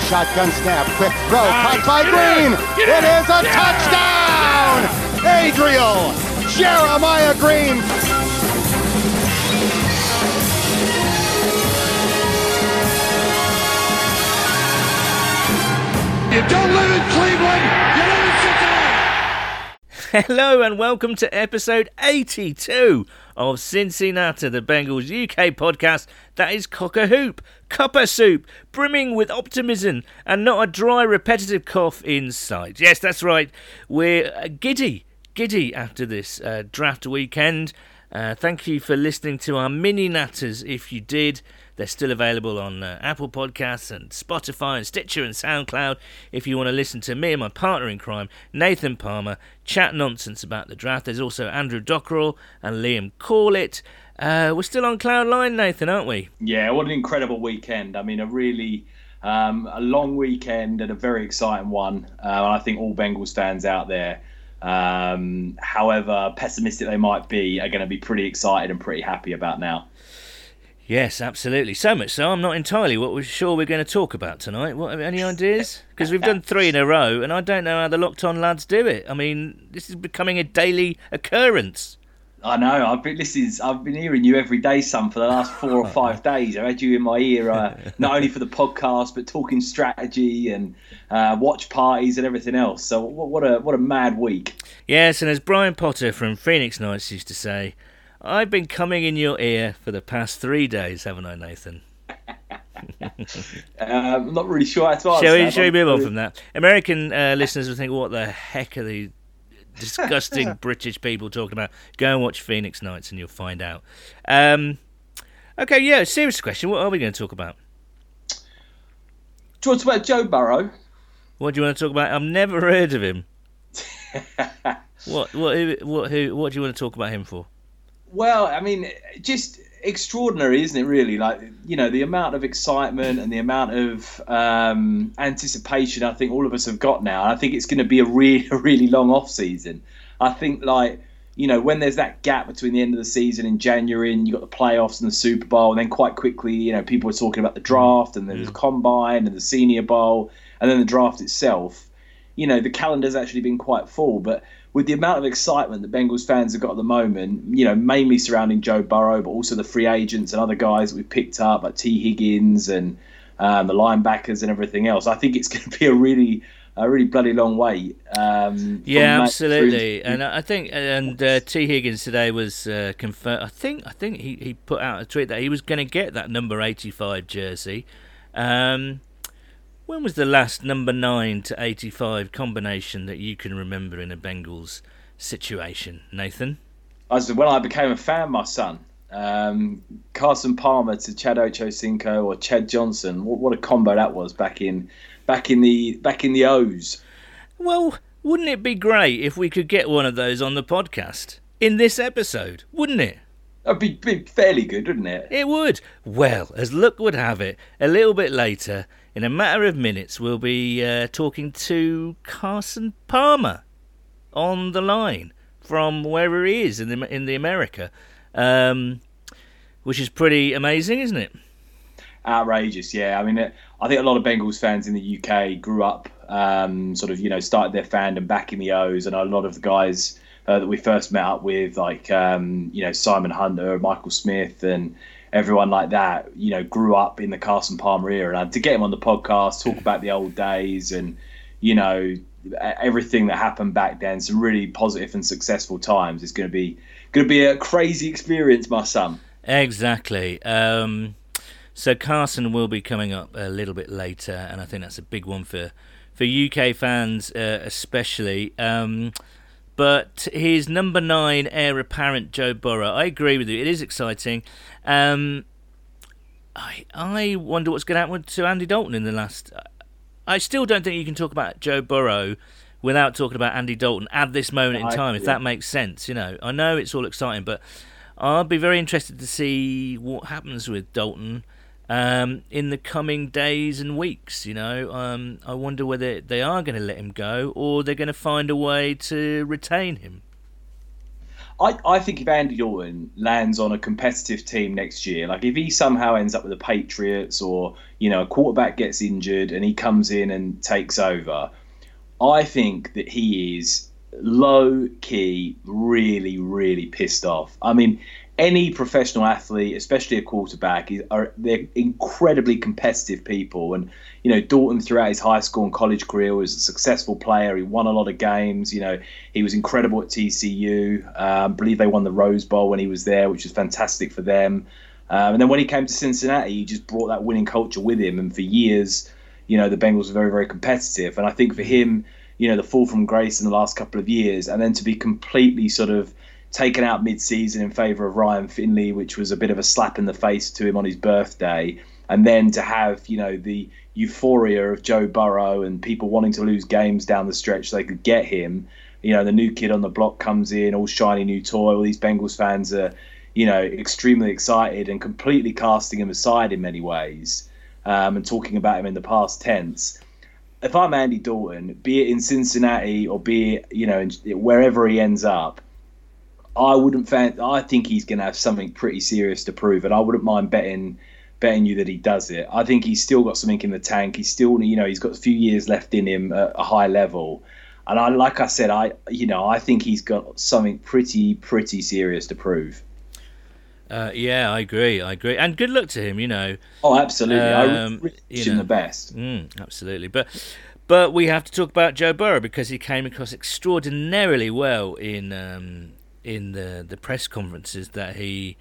Dalton takes a shotgun snap. Quick throw. Caught by Green. It is a touchdown. Adriel Jeremiah Green. You don't live in Cleveland. You live in Cincinnati. Hello and welcome to episode 82 of Cincinnati, the Bengals UK podcast that is cock a hoop, cuppa soup, brimming with optimism and not a dry, repetitive cough in sight. Yes, that's right. We're uh, giddy, giddy after this uh, draft weekend. Uh, thank you for listening to our mini natters if you did. They're still available on uh, Apple Podcasts and Spotify and Stitcher and SoundCloud if you want to listen to me and my partner in crime, Nathan Palmer, chat nonsense about the draft. There's also Andrew Dockrell and Liam Corlett. Uh, we're still on Cloud Line, Nathan, aren't we? Yeah, what an incredible weekend. I mean, a really um, a long weekend and a very exciting one. Uh, and I think all Bengals fans out there, um, however pessimistic they might be, are going to be pretty excited and pretty happy about now. Yes, absolutely. So much so, I'm not entirely what we're sure we're going to talk about tonight. What any ideas? Because we've done three in a row, and I don't know how the locked on lads do it. I mean, this is becoming a daily occurrence. I know. I've been listening. I've been hearing you every day, son, for the last four or five days. I've had you in my ear, uh, not only for the podcast, but talking strategy and uh, watch parties and everything else. So what, what a what a mad week. Yes, and as Brian Potter from Phoenix Nights used to say, I've been coming in your ear for the past three days, haven't I, Nathan? I'm not really sure how to answer. Shall we, that, shall we move on from that? American uh, listeners will think, what the heck are these disgusting British people talking about? Go and watch Phoenix Nights and you'll find out. Um, okay, yeah, serious question. What are we going to talk about? Do you want to talk about Joe Burrow? What do you want to talk about? I've never heard of him. what, what, who, what, who, what do you want to talk about him for? Well, I mean, just extraordinary, isn't it? Really, like you know, the amount of excitement and the amount of um, anticipation. I think all of us have got now. I think it's going to be a really, really long off season. I think, like you know, when there's that gap between the end of the season in January and you got the playoffs and the Super Bowl, and then quite quickly, you know, people were talking about the draft and then the combine and the Senior Bowl, and then the draft itself. You know, the calendar's actually been quite full, but with the amount of excitement that Bengals fans have got at the moment, you know, mainly surrounding Joe Burrow, but also the free agents and other guys that we've picked up, like Tee Higgins and um, the linebackers and everything else. I think it's going to be a really, a really bloody long wait. Um, Yeah, absolutely. through- And I think and uh, Tee Higgins today was uh, confirmed. I think I think he, he put out a tweet that he was going to get that number eighty five jersey. Um, when was the last number nine to eighty five combination that you can remember in a Bengals situation, Nathan? I was, when I became a fan, my son, um, Carson Palmer to Chad Ochocinco or Chad Johnson. What, what a combo that was back in, back in the back in the O's. Well, wouldn't it be great if we could get one of those on the podcast in this episode? Wouldn't it? That'd be, be fairly good, wouldn't it? It would. Well, as luck would have it, a little bit later, in a matter of minutes, we'll be uh, talking to Carson Palmer on the line from wherever he is in the in the America, um, which is pretty amazing, isn't it? outrageous. Yeah, I mean, it, I think a lot of Bengals fans in the UK grew up, um, sort of, you know, started their fandom back in the O's, and a lot of the guys uh, that we first met up with, like, um, you know, Simon Hunter, Michael Smith, and everyone like that, you know, grew up in the Carson Palmer era. And to get him on the podcast, talk about the old days, and you know, everything that happened back then, some really positive and successful times. It's going to be going to be a crazy experience, my son. Exactly. Um, so Carson will be coming up a little bit later, and I think that's a big one for for UK fans, uh, especially. Um, but his number nine heir apparent, Joe Burrow, I agree with you. It is exciting. Um, I I wonder what's going to happen to Andy Dalton in the last. I still don't think you can talk about Joe Burrow without talking about Andy Dalton at this moment in time, if that makes sense. You know, I know it's all exciting, but I'll be very interested to see what happens with Dalton um, in the coming days and weeks. You know, um, I wonder whether they are going to let him go or they're going to find a way to retain him. I, I think if Andy Dalton lands on a competitive team next year, like if he somehow ends up with the Patriots or, you know, a quarterback gets injured and he comes in and takes over, I think that he is low key really, really pissed off. I mean, any professional athlete, especially a quarterback, are they're incredibly competitive people. And you know, Dalton throughout his high school and college career was a successful player. He won a lot of games. You know, he was incredible at TCU. Um, I believe they won the Rose Bowl when he was there, which was fantastic for them. Um, and then when he came to Cincinnati, he just brought that winning culture with him. And for years, you know, the Bengals were very, very competitive. And I think for him, you know, the fall from grace in the last couple of years, and then to be completely sort of taken out mid-season in favour of Ryan Finley, which was a bit of a slap in the face to him on his birthday, and then to have you know the euphoria of Joe Burrow and people wanting to lose games down the stretch so they could get him. You know, the new kid on the block comes in, all shiny new toy. All these Bengals fans are, you know, extremely excited and completely casting him aside in many ways, um, and talking about him in the past tense. If I'm Andy Dalton, be it in Cincinnati or be it, you know, wherever he ends up, I wouldn't fan. I think he's going to have something pretty serious to prove, and I wouldn't mind betting betting you that he does it. I think he's still got something in the tank. He's still, you know, he's got a few years left in him at a high level, and I, like I said, I, you know, I think he's got something pretty pretty serious to prove. Uh, yeah, I agree. I agree, and good luck to him. You know. Oh, absolutely. Um, I wish him know, the best. Mm, absolutely, but but we have to talk about Joe Burrow because he came across extraordinarily well in um, in the the press conferences that he.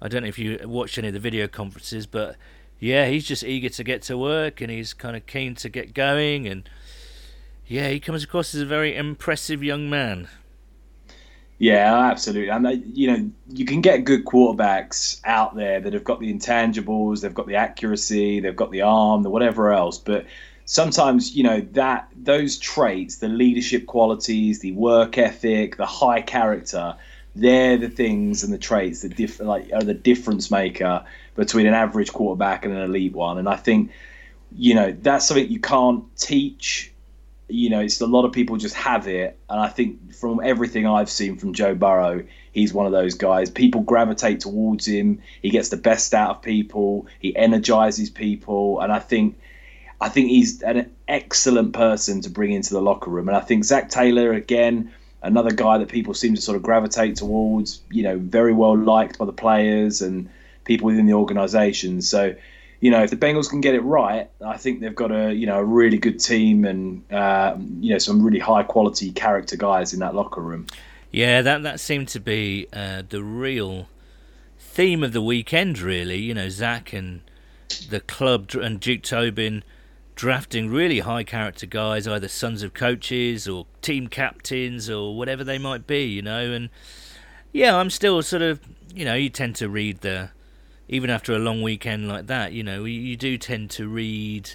I don't know if you watched any of the video conferences, but yeah, he's just eager to get to work and he's kind of keen to get going and yeah, he comes across as a very impressive young man. Yeah, absolutely. And you know, you can get good quarterbacks out there that have got the intangibles, they've got the accuracy, they've got the arm, the whatever else, but sometimes you know that those traits the leadership qualities the work ethic the high character they're the things and the traits that diff- like are the difference maker between an average quarterback and an elite one. And i think you know that's something you can't teach. You know it's a lot of people just have it. And i think from everything i've seen from joe burrow he's one of those guys. People gravitate towards him. He gets the best out of people. He energizes people. And i think I think he's an excellent person to bring into the locker room. And I think Zac Taylor, again, another guy that people seem to sort of gravitate towards, you know, very well liked by the players and people within the organization. So, you know, if the Bengals can get it right, I think they've got a, you know, a really good team and, uh, you know, some really high quality character guys in that locker room. Yeah, that, that seemed to be uh, the real theme of the weekend, really. You know, Zac and the club and Duke Tobin drafting really high character guys, either sons of coaches or team captains or whatever they might be, you know. And yeah, I'm still sort of, you know, you tend to read the, even after a long weekend like that, you know, you, do tend to read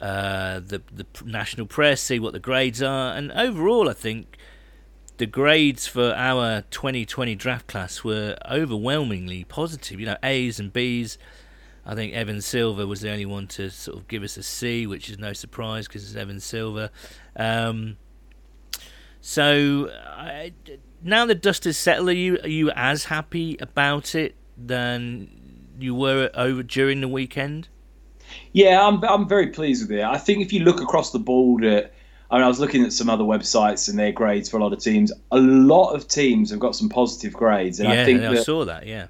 uh, the the national press, see what the grades are, and overall, I think the grades for our 2020 draft class were overwhelmingly positive. You know, A's and B's I think Evan Silva was the only one to sort of give us a C, which is no surprise because it's Evan Silva. Um, so I, now the dust has settled, are you are you as happy about it than you were over during the weekend? Yeah, I'm I'm very pleased with it. I think if you look across the board at I mean, I was looking at some other websites and their grades for a lot of teams. A lot of teams have got some positive grades, and yeah, I think I saw that. Yeah,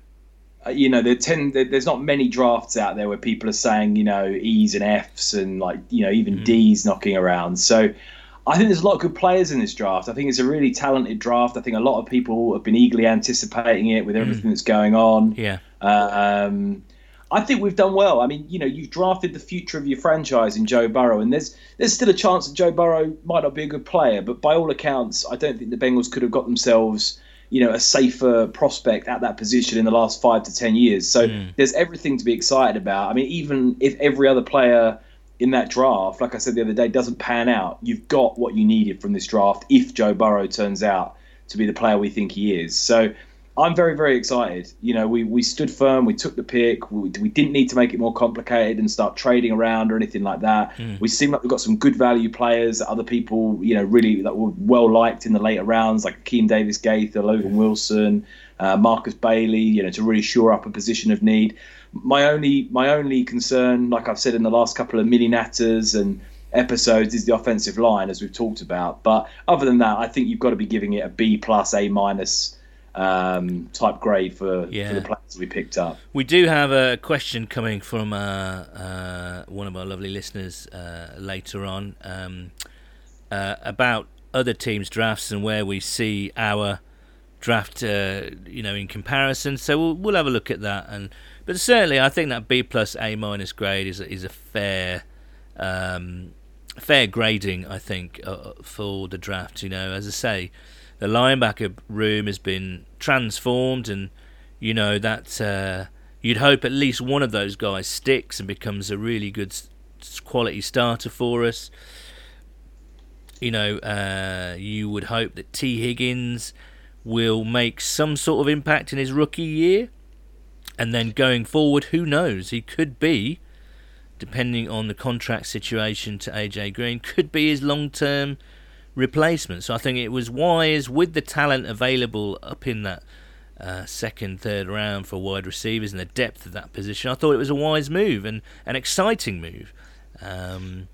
you know, there tend there's not many drafts out there where people are saying you know E's and F's and like you know even mm. D's knocking around. So I think there's a lot of good players in this draft. I think it's a really talented draft. I think a lot of people have been eagerly anticipating it with everything mm. that's going on. Yeah. Um, I think we've done well. I mean, you know, you've drafted the future of your franchise in Joe Burrow, and there's there's still a chance that Joe Burrow might not be a good player, but by all accounts, I don't think the Bengals could have got themselves you know a safer prospect at that position in the last five to ten years. So mm. there's everything to be excited about. I mean, even if every other player in that draft, like I said the other day, doesn't pan out, you've got what you needed from this draft if Joe Burrow turns out to be the player we think he is. So I'm very, very excited. You know, we, we stood firm, we took the pick, we, we didn't need to make it more complicated and start trading around or anything like that. Mm. We seem like we've got some good value players that other people, you know, really that were well liked in the later rounds, like Keem Davis Gaither, Logan Wilson, uh, Markus Bailey, you know, to really shore up a position of need. My only my only concern, like I've said in the last couple of mini natters and episodes, is the offensive line, as we've talked about. But other than that, I think you've got to be giving it a B plus, A minus um, type grade for, yeah. for the players we picked up. We do have a question coming from uh, uh, one of our lovely listeners uh, later on um, uh, about other teams' drafts and where we see our draft, uh, you know, in comparison. So we'll, we'll have a look at that. And but certainly, I think that B plus A minus grade is is a fair. Um, fair grading, I think, uh, for the draft. You know, as I say, the linebacker room has been transformed, and you know that uh, you'd hope at least one of those guys sticks and becomes a really good quality starter for us. You know, uh, you would hope that Tee Higgins will make some sort of impact in his rookie year, and then going forward, who knows? He could be, depending on the contract situation to AJ Green, could be his long-term replacement. So I think it was wise with the talent available up in that uh, second, third round for wide receivers and the depth of that position. I thought it was a wise move and an exciting move. Um,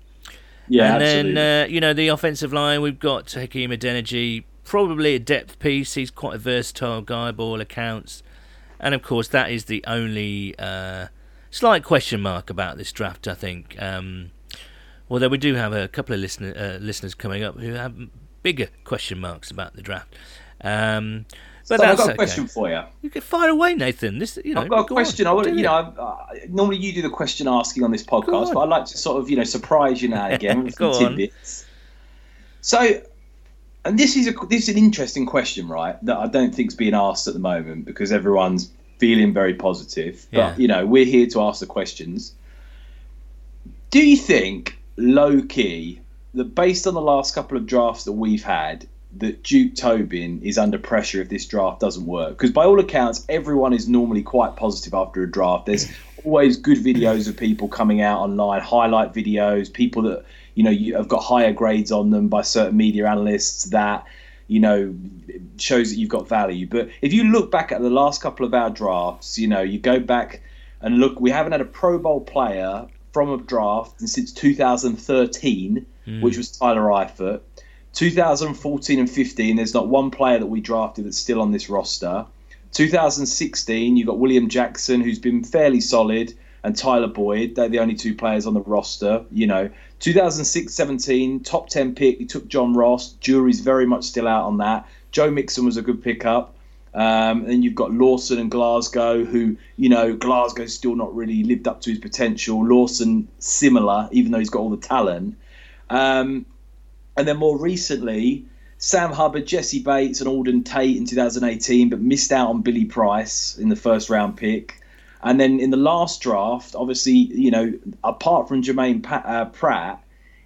yeah, and absolutely. then uh, you know the offensive line we've got Hakeem Adeniji, probably a depth piece. He's quite a versatile guy, by all accounts, and of course that is the only uh, slight question mark about this draft. I think. Um, Although we do have a couple of listener, uh, listeners coming up who have bigger question marks about the draft. Um, but so I've got a okay. question for you. You can fire away, Nathan. This, you know, I've got a question. On, I want, you know, uh, normally you do the question asking on this podcast, on. but I'd like to sort of, you know, surprise you now again with some tidbits. So, and this is a this is an interesting question, right? That I don't think think's being asked at the moment because everyone's feeling very positive. But yeah. you know, we're here to ask the questions. Do you think low key that based on the last couple of drafts that we've had, that Duke Tobin is under pressure if this draft doesn't work. Because by all accounts, everyone is normally quite positive after a draft. There's always good videos of people coming out online, highlight videos, people that you know you have got higher grades on them by certain media analysts that you know shows that you've got value. But if you look back at the last couple of our drafts, you know you go back and look, we haven't had a Pro Bowl player from a draft since 2013, mm. which was Tyler Eifert. 2014 and 15, there's not one player that we drafted that's still on this roster. 2016, you've got William Jackson, who's been fairly solid, and Tyler Boyd. They're the only two players on the roster. You know, 2006 17, top 10 pick, you took John Ross. Jury's very much still out on that. Joe Mixon was a good pickup. Um, and you've got Lawson and Glasgow, who, you know, Glasgow's still not really lived up to his potential. Lawson, similar, even though he's got all the talent. Um, and then more recently, Sam Hubbard, Jessie Bates, and Auden Tate in 2018, but missed out on Billy Price in the first round pick. And then in the last draft, obviously, you know, apart from Germaine uh, Pratt,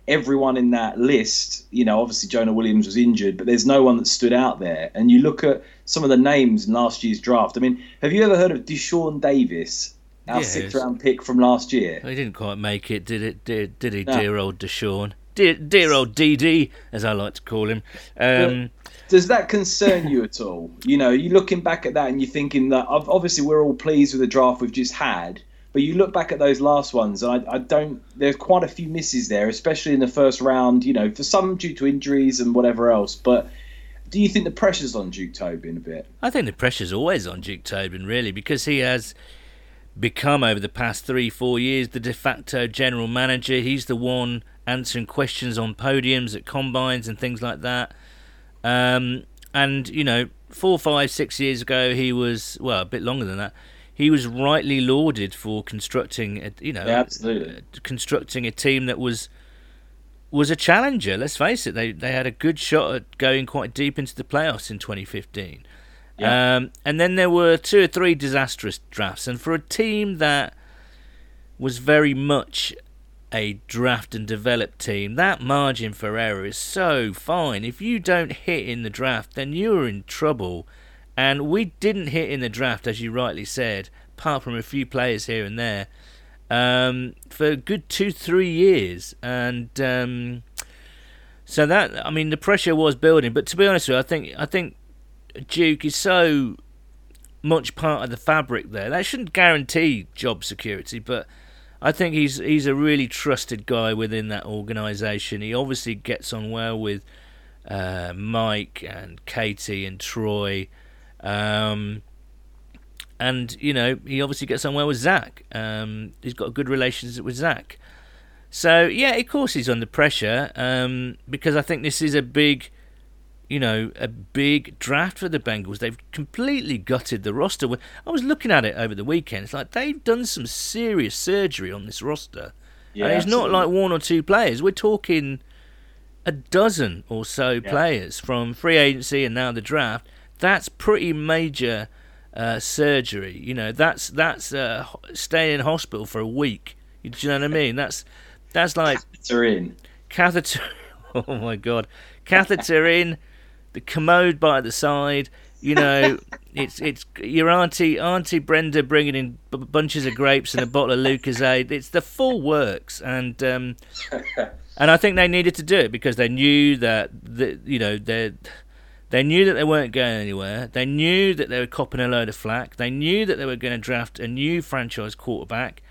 everyone in that list, you know, obviously Jonah Williams was injured, but there's no one that stood out there. And you look at some of the names in last year's draft. I mean, have you ever heard of Deshaun Davis, our yes. sixth round pick from last year? He didn't quite make it, did it? Did, did he, no. dear old Deshaun? Dear, dear old DD, as I like to call him. Um, does that concern you at all? You know, you're looking back at that and you're thinking that obviously we're all pleased with the draft we've just had, but you look back at those last ones, and I, I, don't. There's quite a few misses there, especially in the first round. You know, for some due to injuries and whatever else. But do you think the pressure's on Duke Tobin a bit? I think the pressure's always on Duke Tobin, really, because he has become over the past three, four years the de facto general manager. He's the one answering questions on podiums at combines and things like that. Um, and you know, four, five, six years ago, he was well a bit longer than that he was rightly lauded for constructing, a, you know, yeah, absolutely. Uh, constructing a team that was was a challenger. Let's face it; they they had a good shot at going quite deep into the playoffs in 2015. Yeah. Um, and then there were two or three disastrous drafts, and for a team that was very much a draft and develop team, that margin for error is so fine. If you don't hit in the draft, then you're in trouble and we didn't hit in the draft, as you rightly said, apart from a few players here and there, um, for a good two, three years. And um, so that, I mean, the pressure was building. But to be honest with you, I think, I think Duke is so much part of the fabric there. That shouldn't guarantee job security, but I think he's he's a really trusted guy within that organisation. He obviously gets on well with uh, Mike and Katie and Troy. Um, and you know he obviously gets on well with Zac. Um, he's got a good relationship with Zac. So yeah, of course he's under pressure um, because I think this is a big, you know, a big draft for the Bengals. They've completely gutted the roster. I was looking at it over the weekend. It's like they've done some serious surgery on this roster. Yeah, and it's absolutely. not like one or two players. We're talking a dozen or so yeah. players from free agency and now the draft. That's pretty major uh, surgery. You know, that's that's uh, staying in hospital for a week. Do you know what I mean? That's that's like catheter in. Catheter. Oh my god, catheter in. The commode by the side. You know, it's it's your auntie Auntie Brenda bringing in b- bunches of grapes and a bottle of Lucozade. It's the full works, and um, and I think they needed to do it because they knew that the, you know they they knew that they weren't going anywhere. They knew that they were copping a load of flack. They knew that they were going to draft a new franchise quarterback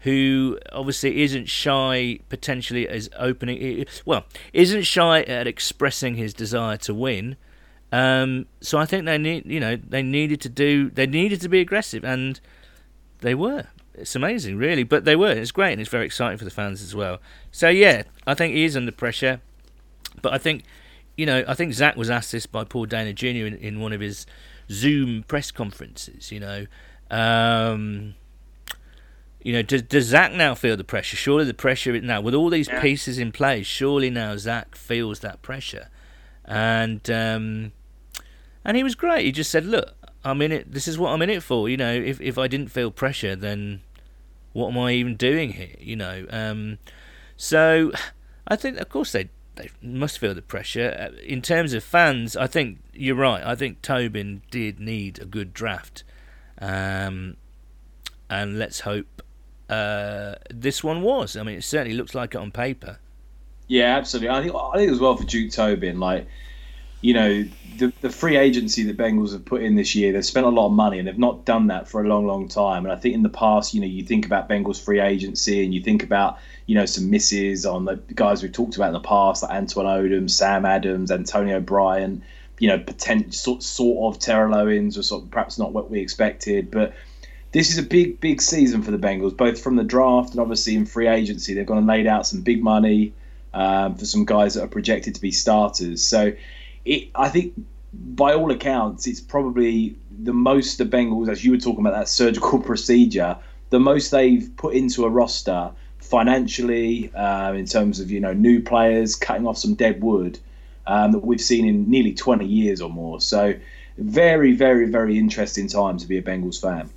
who obviously isn't shy potentially as opening well isn't shy at expressing his desire to win um, so I think they need you know they needed to do they needed to be aggressive and they were it's amazing really but they were it's great and it's very exciting for the fans as well so yeah I think he is under pressure but I think you know, I think Zac was asked this by Paul Dehner Jr. in, in one of his Zoom press conferences. You know, um, you know, does, does Zac now feel the pressure? Surely the pressure now with all these yeah. pieces in place. Surely now Zac feels that pressure, and um, and he was great. He just said, "Look, I'm in it. This is what I'm in it for. You know, if if I didn't feel pressure, then what am I even doing here? You know." Um, so I think, of course, they they must feel the pressure. Uh, in terms of fans, I think you're right. I think Tobin did need a good draft, um, and let's hope uh, this one was. I mean, it certainly looks like it on paper. Yeah, absolutely. I think I think as well for Duke Tobin, like you know, the the free agency the Bengals have put in this year, they've spent a lot of money and they've not done that for a long, long time. And I think in the past, you know, you think about Bengals free agency and you think about you know some misses on the guys we've talked about in the past, like Antwan Odom, Sam Adams, Antonio Bryant, You know, potential sort, sort of Terrell Owens, or sort of perhaps not what we expected, but this is a big, big season for the Bengals, both from the draft and obviously in free agency. They've gone and laid out some big money um, for some guys that are projected to be starters. So, it, I think by all accounts, it's probably the most the Bengals, as you were talking about that surgical procedure, the most they've put into a roster financially, uh, in terms of you know new players cutting off some dead wood um, that we've seen in nearly 20 years or more. So very, very, very interesting time to be a Bengals fan.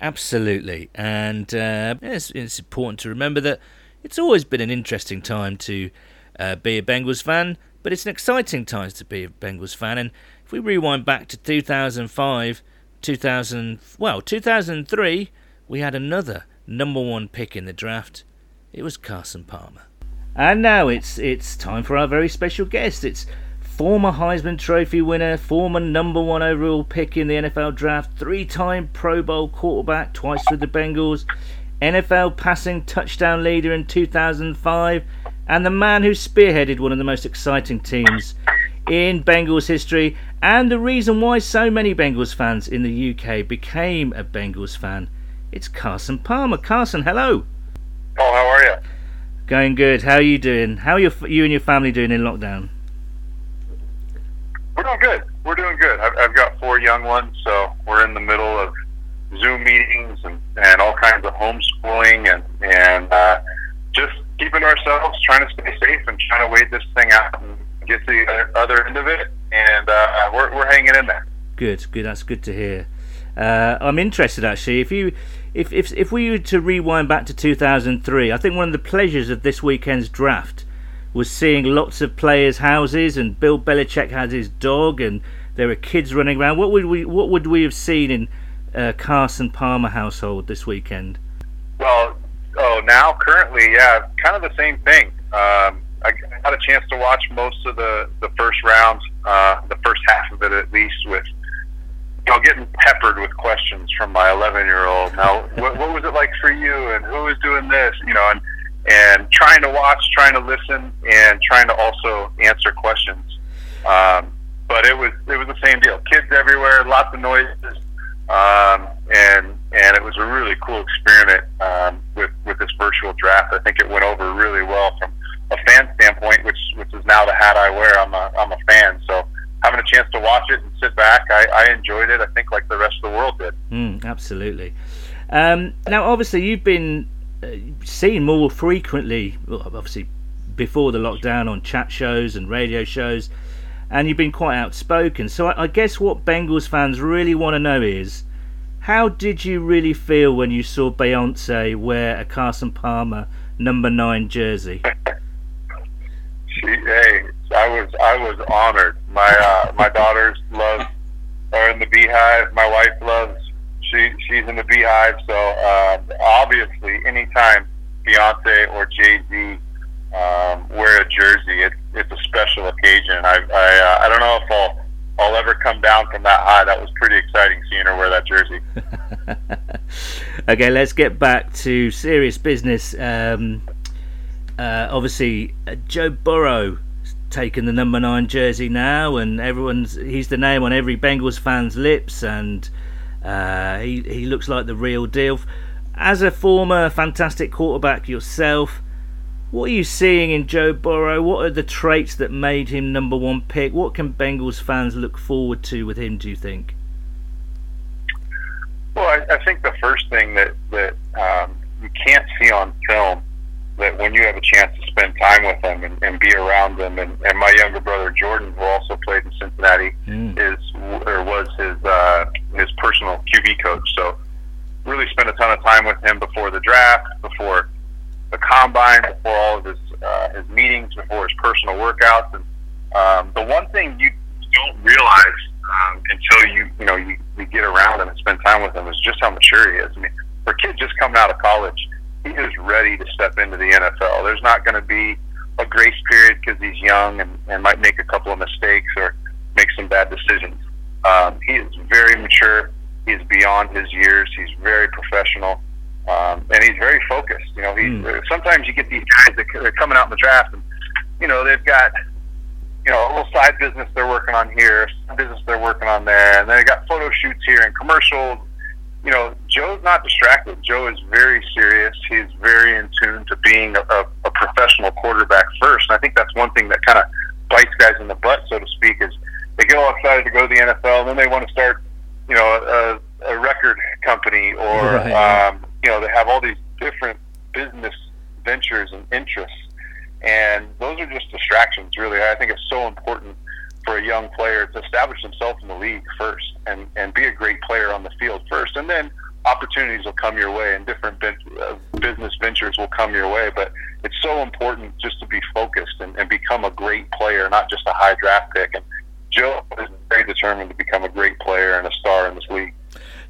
Absolutely, and uh, it's, it's, important to remember that it's always been an interesting time to uh, be a Bengals fan, but it's an exciting time to be a Bengals fan. And if we rewind back to 2005, 2000, well, 2003, we had another number one pick in the draft. It was Carson Palmer. And now it's it's time for our very special guest. It's former Heisman Trophy winner, former number one overall pick in the NFL draft, three-time Pro Bowl quarterback, twice with the Bengals, NFL passing touchdown leader in 2005, and the man who spearheaded one of the most exciting teams in Bengals history, and the reason why so many Bengals fans in the UK became a Bengals fan. It's Carson Palmer. Carson, hello. Oh, how are you? Going good. How are you doing? How are you, you and your family doing in lockdown? We're doing good. We're doing good. I've, I've got four young ones, so we're in the middle of Zoom meetings and, and all kinds of homeschooling and and uh, just keeping ourselves trying to stay safe and trying to wait this thing out and get to the other end of it. And uh, we're we're hanging in there. Good, good. That's good to hear. Uh, I'm interested actually. If you if, if if we were to rewind back to 2003, I think one of the pleasures of this weekend's draft was seeing lots of players' houses, and Bill Belichick had his dog, and There are kids running around. What would we What would we have seen in uh, Carson Palmer household this weekend? Well, now currently, yeah, kind of the same thing. Um, I had a chance to watch most of the the first round, uh, the first half of it at least, with you know getting peppered with questions from my 11 year old. Now, what, what was it like for you, and who was doing this, you know, and and trying to watch, trying to listen, and trying to also answer questions. Um, but it was it was the same deal. Kids everywhere, lots of noises, um, and and it was a really cool experiment um, with with this virtual draft. I think it went over really well from a fan standpoint, which which is now the hat I wear. I'm a I'm a fan, so having a chance to watch it and sit back, I, I enjoyed it. I think like the rest of the world did. Mm, absolutely. Um, now, obviously, you've been uh, seen more frequently, well, obviously before the lockdown, on chat shows and radio shows, and you've been quite outspoken. So, I, I guess what Bengals fans really want to know is. How did you really feel when you saw Beyonce wear a Carson Palmer number nine jersey? She, hey, I was I was honored. My uh, my daughters love are in the BeyHive. My wife loves she she's in the BeyHive. So uh, obviously, anytime Beyonce or Jay Z um, wear a jersey, it's it's a special occasion. I I, uh, I don't know if I'll I'll ever come down from that high. That was pretty exciting seeing her wear that jersey. okay, let's get back to serious business. Um, uh, obviously, uh, Joe Burrow taken the number nine jersey now, and everyone's he's the name on every Bengals fan's lips, and uh, he he looks like the real deal. As a former fantastic quarterback yourself, what are you seeing in Joe Burrow? What are the traits that made him number one pick? What can Bengals fans look forward to with him? Do you think? Well, I, I think the first thing that that um, you can't see on film that when you have a chance to spend time with them and, and be around them, and, and my younger brother Jordan, who also played in Cincinnati, mm. is or was his uh, his personal QB coach. So really spent a ton of time with him before the draft, combine, before all of his uh, his meetings, before his personal workouts. And um, the one thing you don't realize um, until you you know you, you get around him and spend time with him is just how mature he is. I mean, for a kid just coming out of college he is ready to step into the NFL. There's not going to be a grace period because he's young and, and might make a couple of mistakes or make some bad decisions. Um, he is very mature. He is beyond his years. He's very professional, um, and he's very focused. You know, he mm. sometimes you get these guys that are coming out in the draft, and you know they've got you know a little side business they're working on here, a business they're working on there, and they got photo shoots here and commercials you know, Joe's not distracted. Joe is very serious. He's very in tune to being a, a, a professional quarterback first. And I think that's one thing that kind of bites guys in the butt, so to speak, is they get all excited to go to the NFL, and then they want to start, you know, a, a record company, or right. um, you know, they have all these different business ventures and interests, and those are just distractions. Really, I think it's so important for a young player to establish himself in the league first and, and be a great player on the field first. And then opportunities will come your way and different uh, business ventures will come your way. But it's so important just to be focused and, and become a great player, not just a high draft pick. And Joe is very determined to become a great player and a star in this league.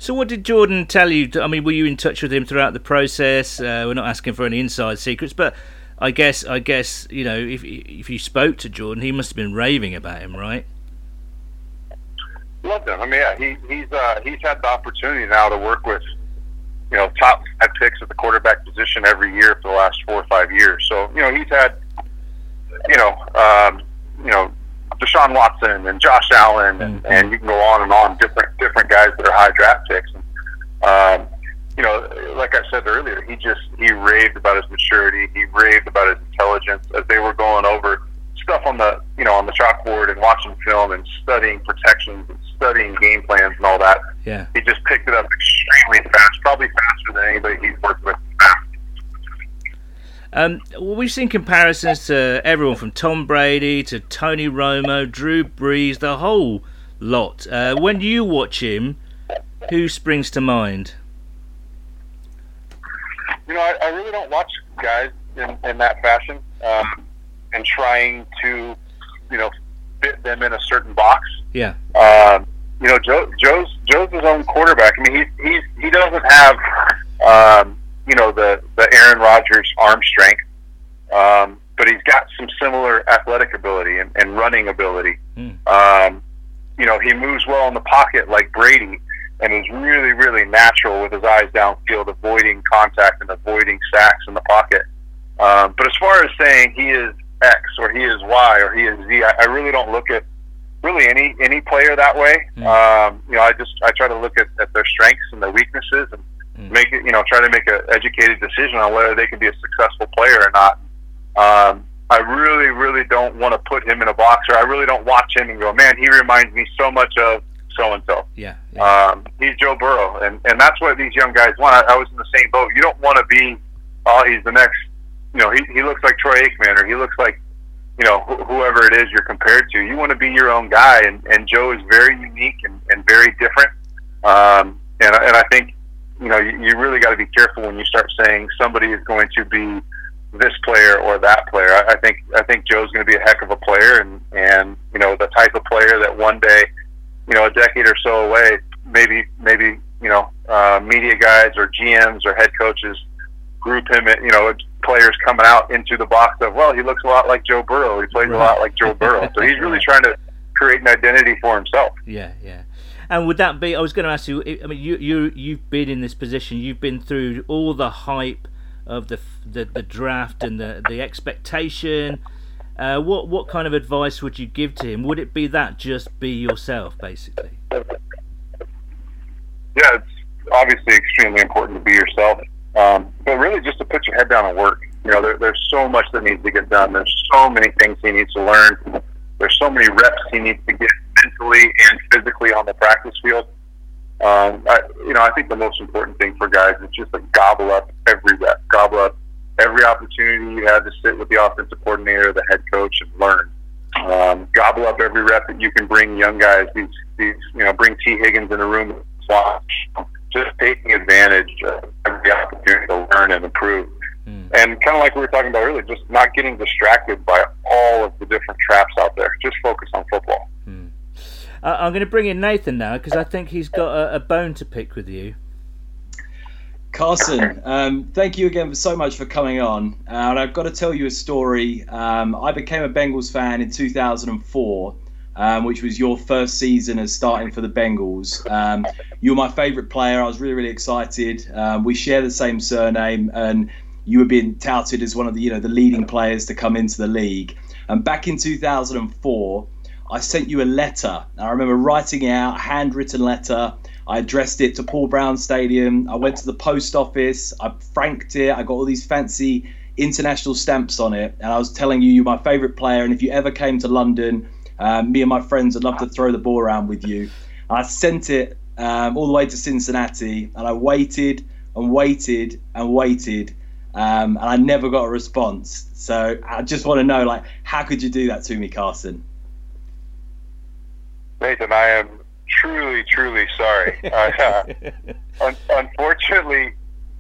So, what did Jordan tell you? I mean, were you in touch with him throughout the process? Uh, we're not asking for any inside secrets, but I guess I guess you know if if you spoke to Jordan, he must have been raving about him, right? Loved him. I mean, yeah, he he's uh, he's had the opportunity now to work with you know top five picks at the quarterback position every year for the last four or five years. So you know he's had you know um, you know Deshaun Watson and Josh Allen and, mm-hmm. and you can go on and on different different guys that are high draft picks. And, um, you know, like I said earlier, he just he raved about his maturity. He raved about his intelligence as they were going over stuff on the you know on the chalkboard and watching film and studying protections and studying game plans and all that. Yeah, he just picked it up extremely fast, probably faster than anybody he's worked with. Um, well, we've seen comparisons to everyone from Tom Brady to Tony Romo, Drew Brees, the whole lot. Uh, when you watch him, who springs to mind? you know, I, I really don't watch guys in, in that fashion um, and trying to, you know, fit them in a certain box. Yeah. Um, you know, Joe, Joe's Joe's his own quarterback. I mean, he he he doesn't have um, you know the the Aaron Rodgers arm strength, um, but he's got some similar athletic ability and, and running ability. Mm. Um, you know, he moves well in the pocket like Brady, and is really really natural with his eyes downfield, avoiding contact and avoiding sacks in the pocket. Um, but as far as saying he is X or he is Y or he is Z, I, I really don't look at really any any player that way. Mm. Um, you know, I just I try to look at, at their strengths and their weaknesses and Mm. make it you know try to make an educated decision on whether they can be a successful player or not. Um, I really really don't want to put him in a box or I really don't watch him and go, man, he reminds me so much of so and so. Yeah. yeah. Um, he's Joe Burrow, and and that's what these young guys want. I, I was in the same boat. You don't want to be, oh, he's the next. You know, he he looks like Troy Aikman, or he looks like, you know, wh- whoever it is you're compared to. You want to be your own guy, and and Joe is very unique and, and very different. Um, and and I think, you know, you, you really got to be careful when you start saying somebody is going to be this player or that player. I, I think I think Joe's going to be a heck of a player, and and you know the type of player that one day, you know, a decade or so away, maybe maybe you know uh, media guys or GMs or head coaches group him, in, you know, players coming out into the box of well, he looks a lot like Joe Burrow. He plays a lot like Joe Burrow, so he's really trying to create an identity for himself. Yeah, yeah. And would that be? I was going to ask you. I mean, you you you've been in this position. You've been through all the hype of the the, the draft and the the expectation. Uh, what what kind of advice would you give to him? Would it be that just be yourself, basically? yeah, it's obviously extremely important to be yourself, um, but really just to put your head down and work. You know, there, there's so much that needs to get done. There's so many things he needs to learn. There's so many reps he needs to get mentally and physically on the practice field. Um, I, you know, I think the most important thing for guys is just to gobble up every rep, gobble up every opportunity you have to sit with the offensive coordinator, the head coach, and learn. Um, gobble up every rep that you can bring young guys. These, these, you know, bring Tee Higgins in a room watch. Just taking advantage of every opportunity to learn and improve. Mm. And kind of like we were talking about earlier, just not getting distracted by all of the different traps out there. Just focus on football. Uh, I'm going to bring in Nathan now because I think he's got a, a bone to pick with you. Carson, um, thank you again so much for coming on. Uh, and I've got to tell you a story. Um, I became a Bengals fan in 2004, um, which was your first season as starting for the Bengals. Um, you were my favourite player. I was really, really excited. Um, we share the same surname, and you were being touted as one of the, you know, the leading players to come into the league. And back in 2004, I sent you a letter. I remember writing out, a handwritten letter. I addressed it to Paul Brown Stadium. I went to the post office. I franked it. I got all these fancy international stamps on it. And I was telling you, you're my favourite player. And if you ever came to London, um, me and my friends would love to throw the ball around with you. I sent it um, all the way to Cincinnati. And I waited and waited and waited. Um, and I never got a response. So I just want to know, like, how could you do that to me, Carson? Nathan, I am truly, truly sorry. uh, un- unfortunately,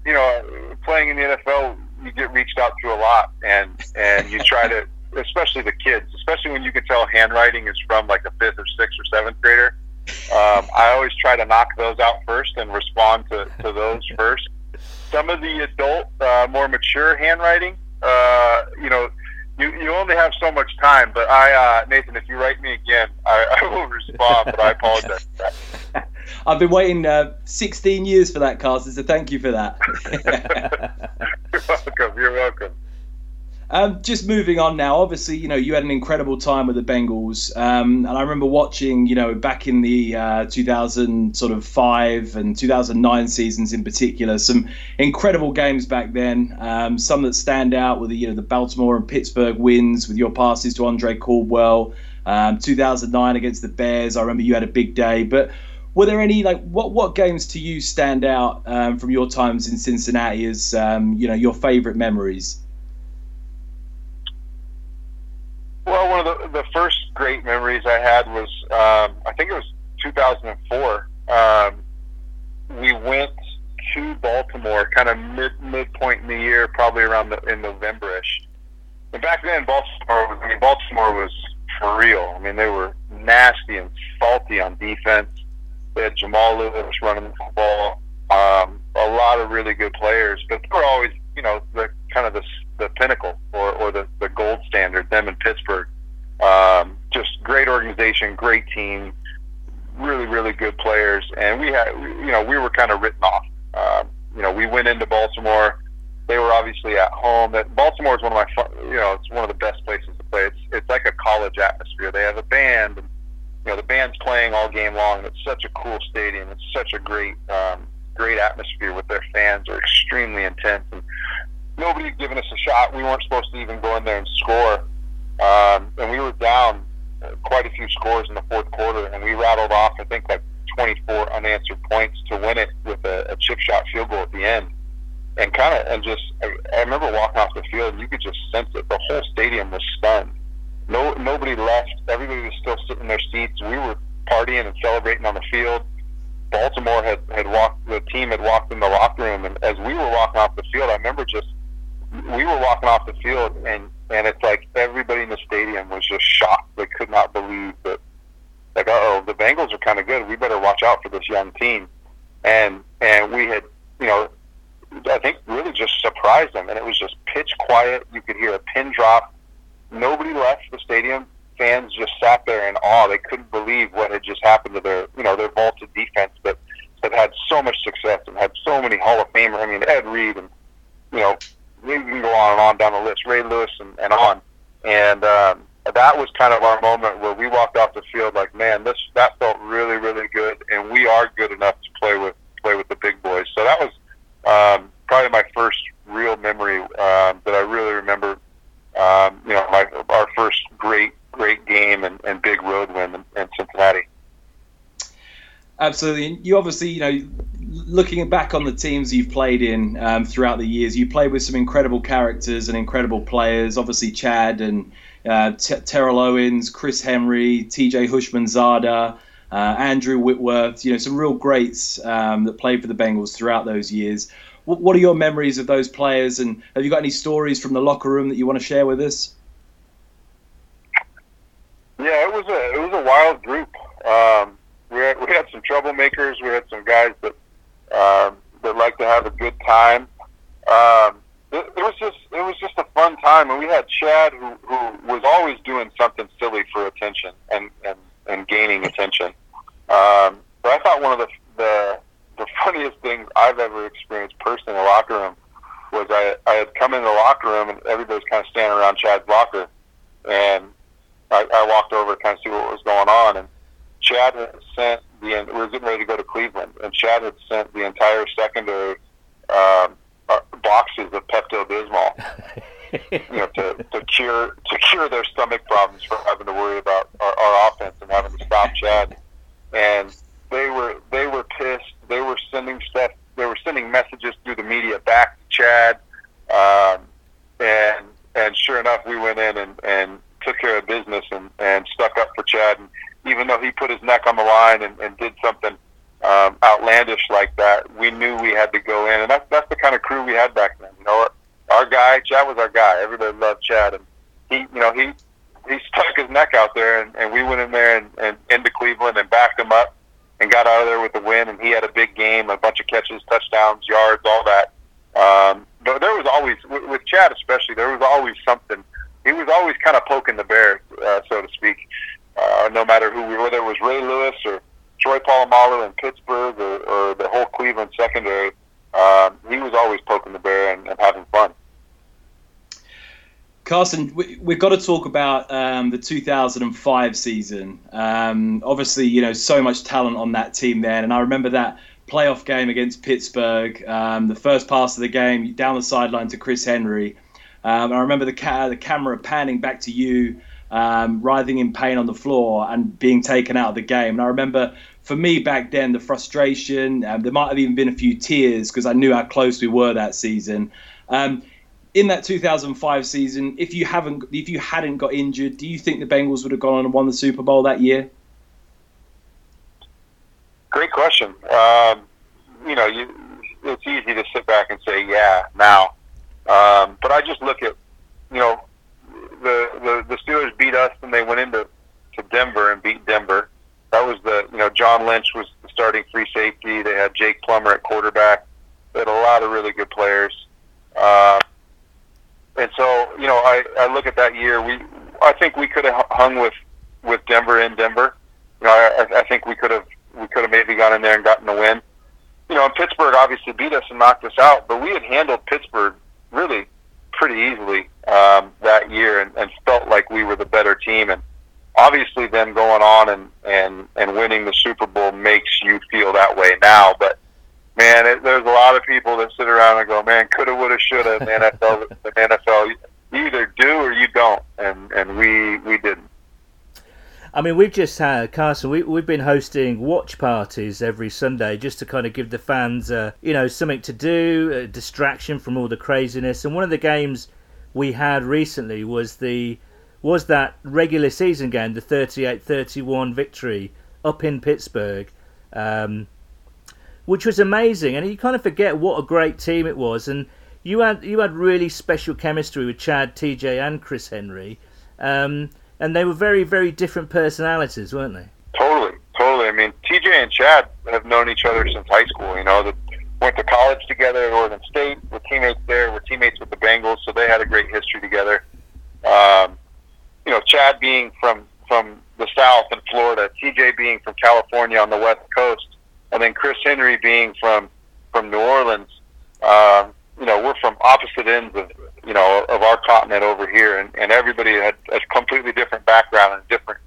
you know, playing in the NFL, you get reached out to a lot, and and you try to, especially the kids, especially when you can tell handwriting is from like a fifth or sixth or seventh grader. Um, I always try to knock those out first and respond to, to those first. Some of the adult, uh, more mature handwriting, uh, you know, you, you only have so much time. But I, uh, Nathan, if you write me again, I, I will respond. But I apologize. for that. I've been waiting uh, 16 years for that, Carson, so thank you for that. You're welcome. You're welcome. Um, just moving on now, obviously, you know, you had an incredible time with the Bengals. Um, and I remember watching, you know, back in the uh, 2000 sort of five and 2009 seasons in particular, some incredible games back then. Um, some that stand out with the, you know, the Baltimore and Pittsburgh wins with your passes to Andre Caldwell. Um, 2009 against the Bears, I remember you had a big day. But were there any like what what games to you stand out um, from your times in Cincinnati as um, you know your favorite memories? Well, one of the, the first great memories I had was um, I think it was 2004. Um, we went to Baltimore, kind of mid midpoint in the year, probably around the, in Novemberish. And back then, Baltimore was I mean Baltimore was for real. I mean, they were nasty and salty on defense. They had Jamal Lewis running the football. Um, a lot of really good players, but they were always, you know, the kind of the the pinnacle or, or the, the gold standard. Them in Pittsburgh, um, just great organization, great team, really really good players, and we had, you know, we were kind of written off. Um, you know, we went into Baltimore. They were obviously at home. That Baltimore is one of my, you know, it's one of the best places to play. It's it's like a college atmosphere. They have a band, and you know, the band's playing all game long. It's such a cool stadium. It's such a great, um, great atmosphere with their fans. are extremely intense, and nobody had given us a shot. We weren't supposed to even go in there and score, um, and we were down quite a few scores in the fourth quarter, and we rattled off, I think, like 24 unanswered points to win it with a, a chip shot field goal at the end. And kind of, and just, I, I remember walking off the field, and you could just sense it. The whole stadium was stunned no, nobody left. Everybody was still sitting in their seats. We were partying and celebrating on the field. Baltimore had had walked. The team had walked in the locker room, and as we were walking off the field, I remember just we were walking off the field, and and it's like everybody in the stadium was just shocked. They could not believe that. Like, oh, the Bengals are kind of good. We better watch out for this young team. And and we had, you know, I think really just surprised them, and it was just pitch quiet. You could hear a pin drop nobody left the stadium. Fans just sat there in awe. They couldn't believe what had just happened to their, you know, their vaulted defense that that had so much success and had so many Hall of Famers. I mean, Ed Reed and you know, we can go on and on down the list. Ray Lewis and, and on. And um, that was kind of our moment where we walked off the field like, man, this that felt really, really good, and we are good enough to play with play with the big boys. So that was um, probably my first real memory um, that I really remember um, you know, my, our first great, great game and, and big road win in, in Cincinnati. Absolutely. You obviously, you know, looking back on the teams you've played in um, throughout the years, you played with some incredible characters and incredible players. Obviously, Chad and uh, T- Terrell Owens, Chris Henry, T.J. Houshmandzadeh, uh, Andrew Whitworth. You know, some real greats um, that played for the Bengals throughout those years. What are your memories of those players, and have you got any stories from the locker room that you want to share with us? Yeah, it was a it was a wild group. Um, we had, we had some troublemakers. We had some guys that um, that like to have a good time. Um, it, it was just it was just a fun time, and we had Chad who, who was always doing something silly for attention and and, and gaining attention. Um, but I thought one of the the the funniest things I've ever experienced personally in the locker room was I, I had come in the locker room and everybody's kind of standing around Chad's locker, and I, I walked over to kind of see what was going on, and Chad had sent the we were getting ready to go to Cleveland, and Chad had sent the entire secondary um, uh, boxes of Pepto Bismol. you know, to, to cure to cure their stomach problems for having to worry about our, our offense and having to stop Chad. And they were they were pissed. They were sending stuff. They were sending messages through the media back to Chad, um, and and sure enough, we went in and, and took care of business and, and stuck up for Chad. And even though he put his neck on the line and, and did something um, outlandish like that, we knew we had to go in, and that's that's the kind of crew we had back then. You know, our, our guy Chad was our guy. Everybody loved Chad, and he, you know, he he stuck his neck out there, and, and we went in there and, and into Cleveland and backed him up and got out of there with the win. And he had a big game, a bunch of catches, touchdowns, yards, all that. Um, but there was always, with Chad especially, there was always something. He was always kind of poking the bear, uh, so to speak. Uh, no matter who, we were, whether it was Ray Lewis or Troy Polamalu in Pittsburgh or, or the whole Cleveland secondary, um, he was always poking the bear and, and having fun. Carson, we, have got to talk about um, the 2005 season. Um, obviously, you know, so much talent on that team then. And I remember that playoff game against Pittsburgh, um, the first pass of the game down the sideline to Chris Henry. Um, I remember the, ca- the camera panning back to you, um, writhing in pain on the floor and being taken out of the game. And I remember for me back then, the frustration, um, there might have even been a few tears because I knew how close we were that season. Um, in that 2005 season, if you haven't, if you hadn't got injured, do you think the Bengals would have gone on and won the Super Bowl that year? Great question. Um, you know, you, it's easy to sit back and say, yeah, now. Um, but I just look at, you know, the, the the Steelers beat us, and they went into to Denver and beat Denver. That was the you know John Lynch was the starting free safety. They had Jake Plummer at quarterback. They had a lot of really good players. Uh, and so you know I, I look at that year. We I think we could have hung with with Denver in Denver. You know I, I think we could have we could have maybe gone in there and gotten a win. You know, and Pittsburgh obviously beat us and knocked us out, but we had handled Pittsburgh really pretty easily um, that year and, and felt like we were the better team. And obviously, then going on and, and, and winning the Super Bowl makes you feel that way now. But man, it, there's a lot of people that sit around and go, "Man, coulda, woulda, shoulda." The NFL, the NFL, you either do or you don't, and and we we didn't. I mean, we've just had Carson. We, we've been hosting watch parties every Sunday just to kind of give the fans, uh, you know, something to do, a distraction from all the craziness. And one of the games we had recently was the was that regular season game, the 38-31 victory up in Pittsburgh, um, which was amazing. And you kind of forget what a great team it was. And you had you had really special chemistry with Chad, TJ, and Chris Henry. Um, and they were very, very different personalities, weren't they? Totally, totally. I mean, TJ and Chad have known each other since high school. You know, they went to college together at Oregon State. Were teammates there. Were teammates with the Bengals, so they had a great history together. Um, you know, Chad being from from the South in Florida, TJ being from California on the West Coast, and then Chris Henry being from from New Orleans. Um, you know, we're from opposite ends of you know of our continent over here, and, and everybody had a completely different background and different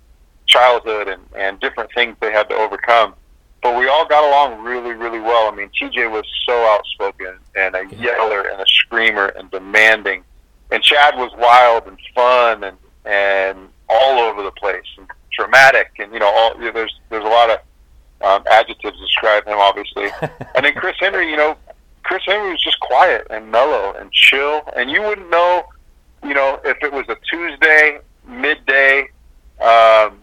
childhood and, and different things they had to overcome. But we all got along really, really well. I mean, TJ was so outspoken and a yeller and a screamer and demanding, and Chad was wild and fun and and all over the place and dramatic and you know all you know, there's there's a lot of um, adjectives to describe him obviously. and then Chris Henry, you know, Chris Henry was just quiet and mellow and chill, and you wouldn't know, you know, if it was a Tuesday midday, um,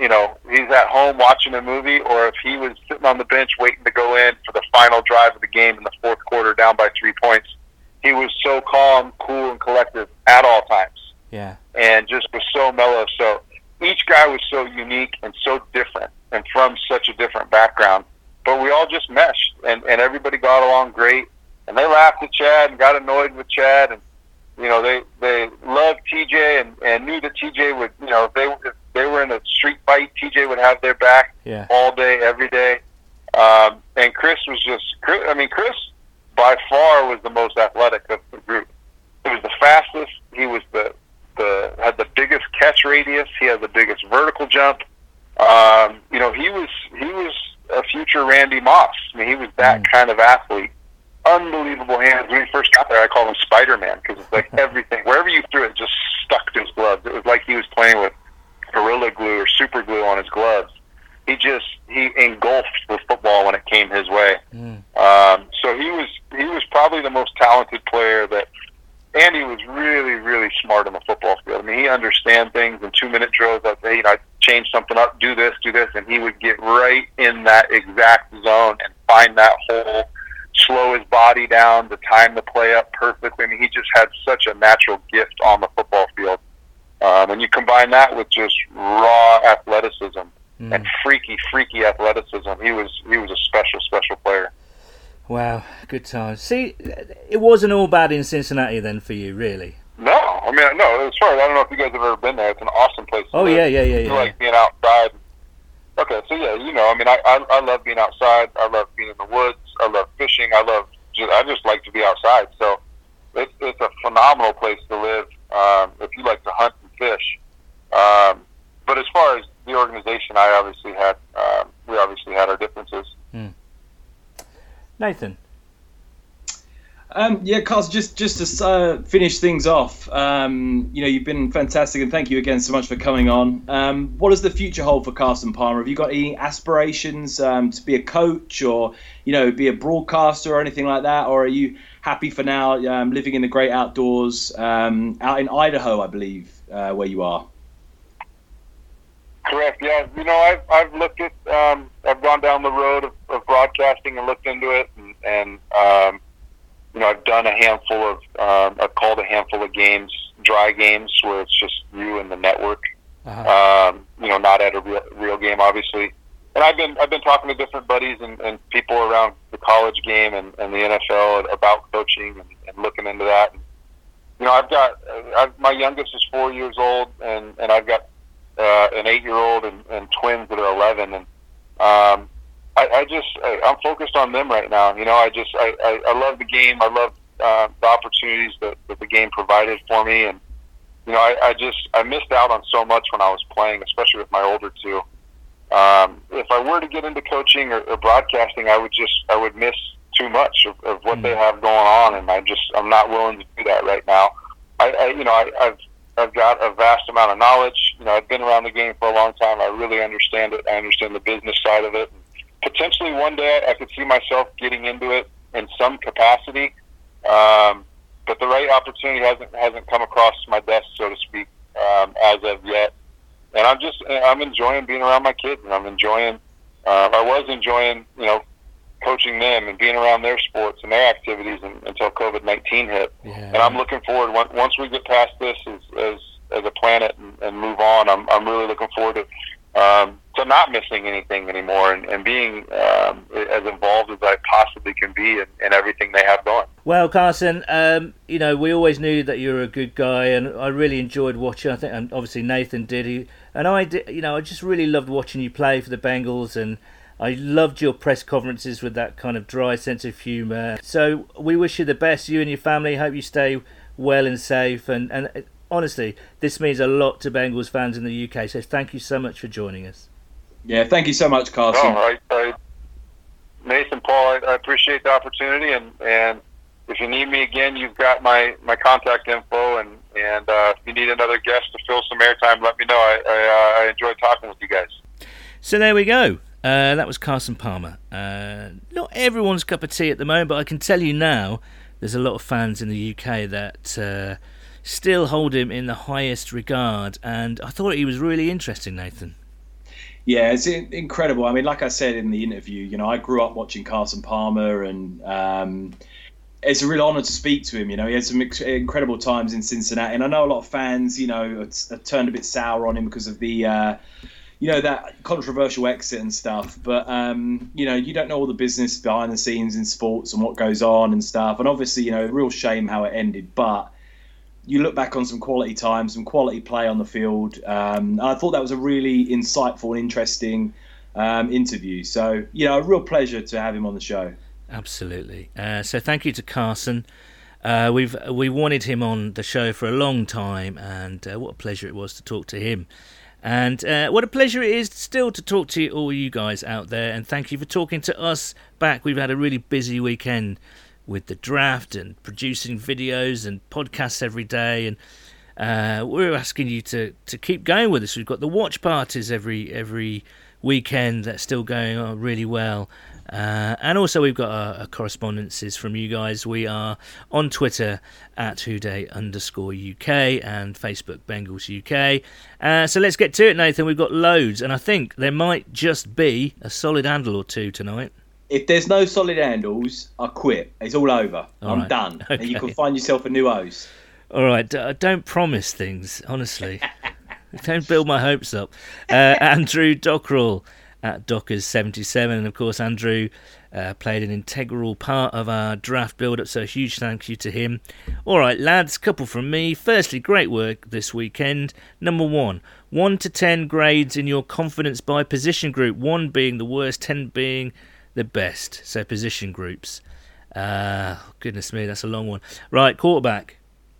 you know, he's at home watching a movie, or if he was sitting on the bench waiting to go in for the final drive of the game in the fourth quarter, down by three points. He was so calm, cool, and collective at all times. Yeah. And just was so mellow. So each guy was so unique and so different, and from such a different background but we all just meshed, and and everybody got along great. And they laughed at Chad and got annoyed with Chad, and you know they they loved TJ and and knew that TJ would you know if they if they were in a street fight, TJ would have their back Yeah. all day, every day. Um, and Chris was just, Chris, I mean, Chris by far was the most athletic of the group. He was the fastest. He was the the had the biggest catch radius. He had the biggest vertical jump. Um, you know, he was he was a future Randy Moss. I mean, he was that Mm. kind of athlete. Unbelievable hands. When he first got there, I called him Spider Man because it's like everything, wherever you threw it, just stuck to his gloves. It was like he was playing with gorilla glue or super glue on his gloves. He just he engulfed the football when it came his way. Mm. Um, so he was he was probably the most talented player that. Andy was really, really smart on the football field. I mean, he understand things in two minute drills. I'd say, you know, I'd change something up, do this, do this, and he would get right in that exact zone and find that hole, slow his body down to time the play up perfectly. I mean, he just had such a natural gift on the football field. Um, and you combine that with just raw athleticism Mm. and freaky, freaky athleticism. He was he was a special, special player. Wow, good times. See, it wasn't all bad in Cincinnati then for you, really. No, I mean, no. As far I don't know if you guys have ever been there. It's an awesome place. To Oh live. yeah, yeah, yeah, You yeah. like being outside. Okay, so yeah, you know, I mean, I, I I love being outside. I love being in the woods. I love fishing. I love just I just like to be outside. So it's it's a phenomenal place to live um, if you like to hunt and fish. Um, but as far as the organization, I obviously had um, we obviously had our differences. Nathan. Um, yeah, Carl, just just to uh, finish things off, um, you know, you've been fantastic, and thank you again so much for coming on. Um, what does the future hold for Carson Palmer? Have you got any aspirations um, to be a coach, or you know, be a broadcaster, or anything like that, or are you happy for now, um, living in the great outdoors, um, out in Idaho, I believe, uh, where you are? Correct. Yeah. You know, I've I've looked at um, I've gone down the road of, of broadcasting and looked into it, and, and um, you know, I've done a handful of um, I've called a handful of games dry games where it's just you and the network. Uh-huh. Um, you know, not at a real, real game, obviously. And I've been I've been talking to different buddies and, and people around the college game and, and the NFL about coaching and, and looking into that. And, you know, I've got I've, my youngest is four years old, and and I've got uh, an eight year old and, and twins that are eleven, and um, I, I just I, I'm focused on them right now. You know, I just I, I, I love the game. I love uh, the opportunities that, that the game provided for me, and you know, I, I just I missed out on so much when I was playing, especially with my older two. Um, if I were to get into coaching or, or broadcasting, I would just I would miss too much of, of what they have going on, and I just I'm not willing to do that right now. I, I you know I, I've I've got a vast amount of knowledge. You know, I've been around the game for a long time. I really understand it. I understand the business side of it. Potentially one day I could see myself getting into it in some capacity. Um, but the right opportunity hasn't hasn't come across my desk, so to speak, um, as of yet. And I'm just I'm enjoying being around my kids, and I'm enjoying. Uh, I was enjoying, you know, coaching them and being around their sports and their activities and, until COVID nineteen hit. Yeah. And I'm looking forward once once we get past this as as, as a planet and, and move on. I'm I'm really looking forward to um, to not missing anything anymore and, and being um, as involved as I possibly can be in, in everything they have going. Well, Carson, um, you know we always knew that you were a good guy, and I really enjoyed watching. I think, and obviously Nathan did. He, and I did. You know, I just really loved watching you play for the Bengals, and I loved your press conferences with that kind of dry sense of humour. So we wish you the best, you and your family. Hope you stay well and safe. And and honestly, this means a lot to Bengals fans in the UK. So thank you so much for joining us. Yeah, thank you so much, Carson. No, I, I, Nathan, Paul, I, I appreciate the opportunity, and and if you need me again, you've got my my contact info, and and uh, if you need another guest to fill some airtime, let me know. I I, uh, I enjoyed talking with you guys. So there we go. Uh, that was Carson Palmer. Uh, not everyone's cup of tea at the moment, but I can tell you now, there's a lot of fans in the UK that uh, still hold him in the highest regard, and I thought he was really interesting, Nathan. Yeah, it's incredible. I mean, like I said in the interview, you know, I grew up watching Carson Palmer, and um, it's a real honour to speak to him. You know, he had some incredible times in Cincinnati, and I know a lot of fans, you know, have, turned a bit sour on him because of the. Uh, you know that controversial exit and stuff, but um, you know you don't know all the business behind the scenes in sports and what goes on and stuff. And obviously, you know, real shame how it ended. But you look back on some quality time, some quality play on the field. Um, I thought that was a really insightful and interesting um, interview. So, you know, a real pleasure to have him on the show. Absolutely. Uh, so thank you to Carson. Uh, we've we wanted him on the show for a long time, and uh, what a pleasure it was to talk to him. And uh, what a pleasure it is still to talk to all you guys out there. And thank you for talking to us back. We've had a really busy weekend with the draft and producing videos and podcasts every day. And uh, we're asking you to, to keep going with us. We've got the watch parties every every weekend that's still going on really well. Uh, and also, we've got our, our, correspondences from you guys. We are on Twitter at WhoDey underscore UK and Facebook Bengals UK. Uh, so let's get to it, Nathan. We've got loads, and I think there might just be a solid handle or two tonight. If there's no solid handles, I quit. It's all over. All I'm right. done. Okay. And you can find yourself a new host. All right, don't promise things, honestly. don't build my hopes up. Uh, Andrew Dockrell at Dockers77. And of course, Andrew uh, played an integral part of our draft build up, so a huge thank you to him. All right, lads, couple from me. Firstly, great work this weekend. Number one, 1 to 10 grades in your confidence by position group, 1 being the worst, 10 being the best. So, position groups. Uh, goodness me, that's a long one. Right, quarterback.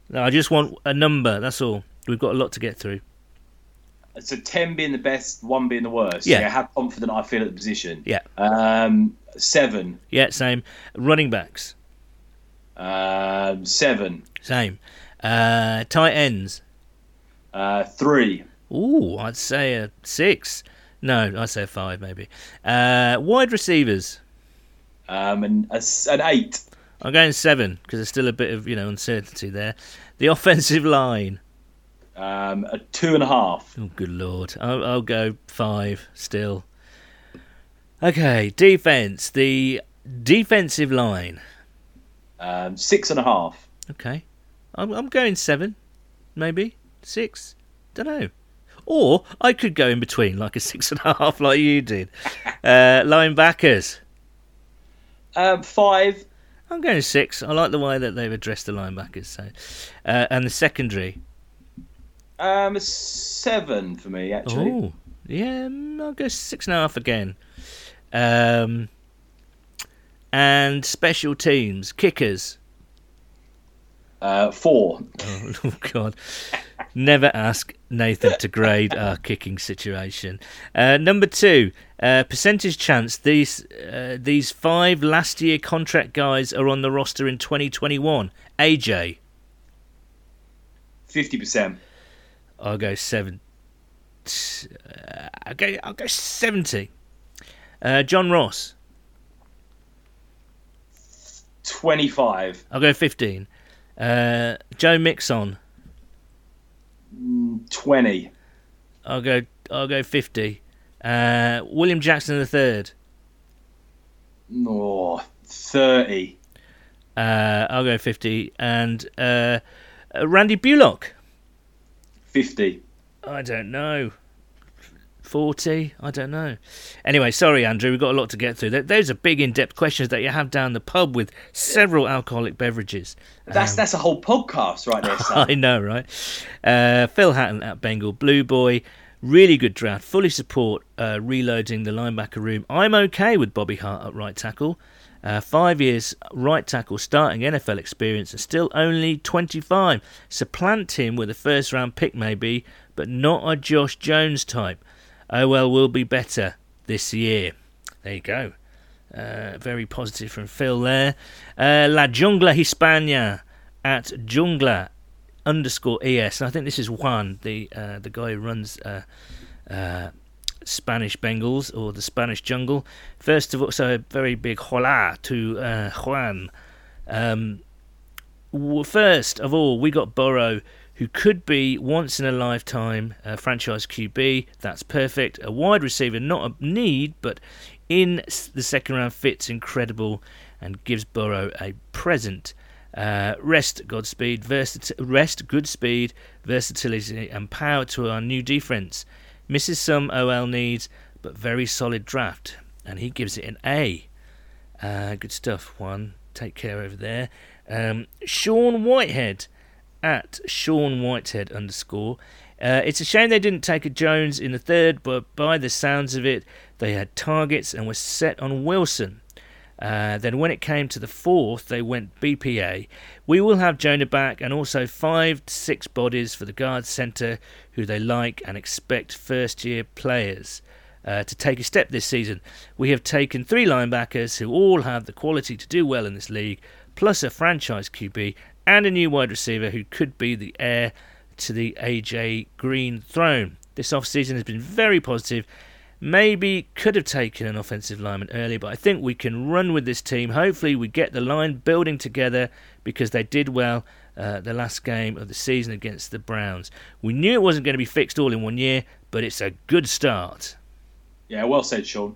No, I just want a number, that's all. We've got a lot to get through. So 10 being the best, 1 being the worst. Yeah. how confident I feel at the position. Yeah. Um, 7. Yeah, same. Running backs, Um, 7. same. Uh, tight ends. Uh, 3. Ooh, I'd say a six. No, I'd say five maybe. Uh, wide receivers. Um, and a an 8. I'm going seven because there's still a bit of you know uncertainty there. The offensive line. Um, a 2.5. Oh, good lord. I'll, I'll go five still. Okay, defense. The defensive line. Um, 6.5. Okay, I'm, I'm going seven. maybe six. Don't know. Or I could go in between, like a six and a half, like you did. Uh, linebackers. Um, five. I'm going six. I like the way that they've addressed the linebackers. So, uh, and the secondary. Um, seven for me actually. Oh, yeah, mm, I'll go six and a half again. Um, and special teams, kickers. Uh, four. Oh, oh God. Never ask Nathan to grade our kicking situation. Uh, number two, uh, percentage chance these uh, these five last year contract guys are on the roster in 2021. AJ, Fifty percent. I'll go seven. Uh, I'll go. I'll go seventy. Uh, John Ross, Twenty-five. I'll go fifteen. Uh, Joe Mixon, Twenty. I'll go. I'll go fifty. Uh, William Jackson the third. Oh, 30. Uh, I'll go 50. And uh, uh, Randy Bullock. 50. I don't know. 40? I don't know. Anyway, sorry, Andrew. We've got a lot to get through. Those are big, in depth questions that you have down the pub with several alcoholic beverages. That's that's a whole podcast right there, son. I know, right? Uh, Phil Hatton at Bengal Blue Boy. Really good draft. Fully support uh, reloading the linebacker room. I'm okay with Bobby Hart at right tackle. Uh, five years right tackle starting NFL experience and still only 25. Supplant him with a first round pick, maybe, but not a Josh Jones type. Oh well, we'll be better this year. There you go. Uh, very positive from Phil there. Uh, La Jungla Hispania at Jungla underscore es. I think this is Juan, the uh, the guy who runs uh, uh, Spanish Bengals or the Spanish Jungle. First of all, so a very big hola to uh, Juan. Um, first of all, we got Burrow, who could be once in a lifetime uh, franchise QB. That's perfect. A wide receiver, not a need, but in the second round fits incredible and gives Burrow a present. Uh, rest, Godspeed, rest, good speed, versatility, and power to our new defense. Misses some OL needs, but very solid draft, and he gives it an A. Uh, good stuff, Juan. Take care over there. Um, Sean Whitehead at Sean Whitehead underscore. Uh, it's a shame they didn't take a Jones in the third, but by the sounds of it, they had targets and were set on Wilson. Uh, then when it came to the fourth, they went BPA. We will have Jonah back and also five to six bodies for the guard centre who they like and expect first year players uh, to take a step this season. We have taken three linebackers who all have the quality to do well in this league, plus a franchise QB and a new wide receiver who could be the heir to the AJ Green throne. This offseason has been very positive. Maybe could have taken an offensive lineman early, but I think we can run with this team. Hopefully, we get the line building together because they did well uh, the last game of the season against the Browns. We knew it wasn't going to be fixed all in one year, but it's a good start. Yeah, well said, Sean.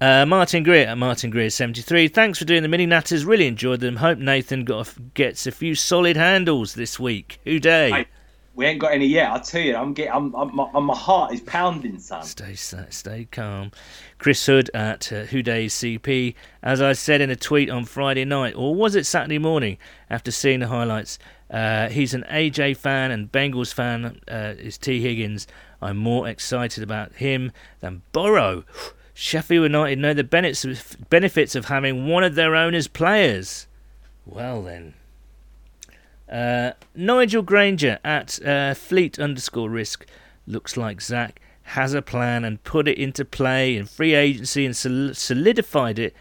Uh, Martin Greer at Martin Greer 73. Thanks for doing the mini natters. Really enjoyed them. Hope Nathan got a, gets a few solid handles this week. Who Dey? We ain't got any yet. I tell you, I'm getting, I'm, I'm, my, my heart is pounding, son. Stay stay calm. Chris Hood at uh, Who Days CP. As I said in a tweet on Friday night, or was it Saturday morning, after seeing the highlights, uh, he's an AJ fan and Bengals fan. Uh, is Tee Higgins. I'm more excited about him than Burrow. Sheffield United know the benefits of, having one of their own as players. Well then. Uh, Nigel Granger at uh, Fleet underscore risk looks like Zac has a plan and put it into play in free agency and sol- solidified it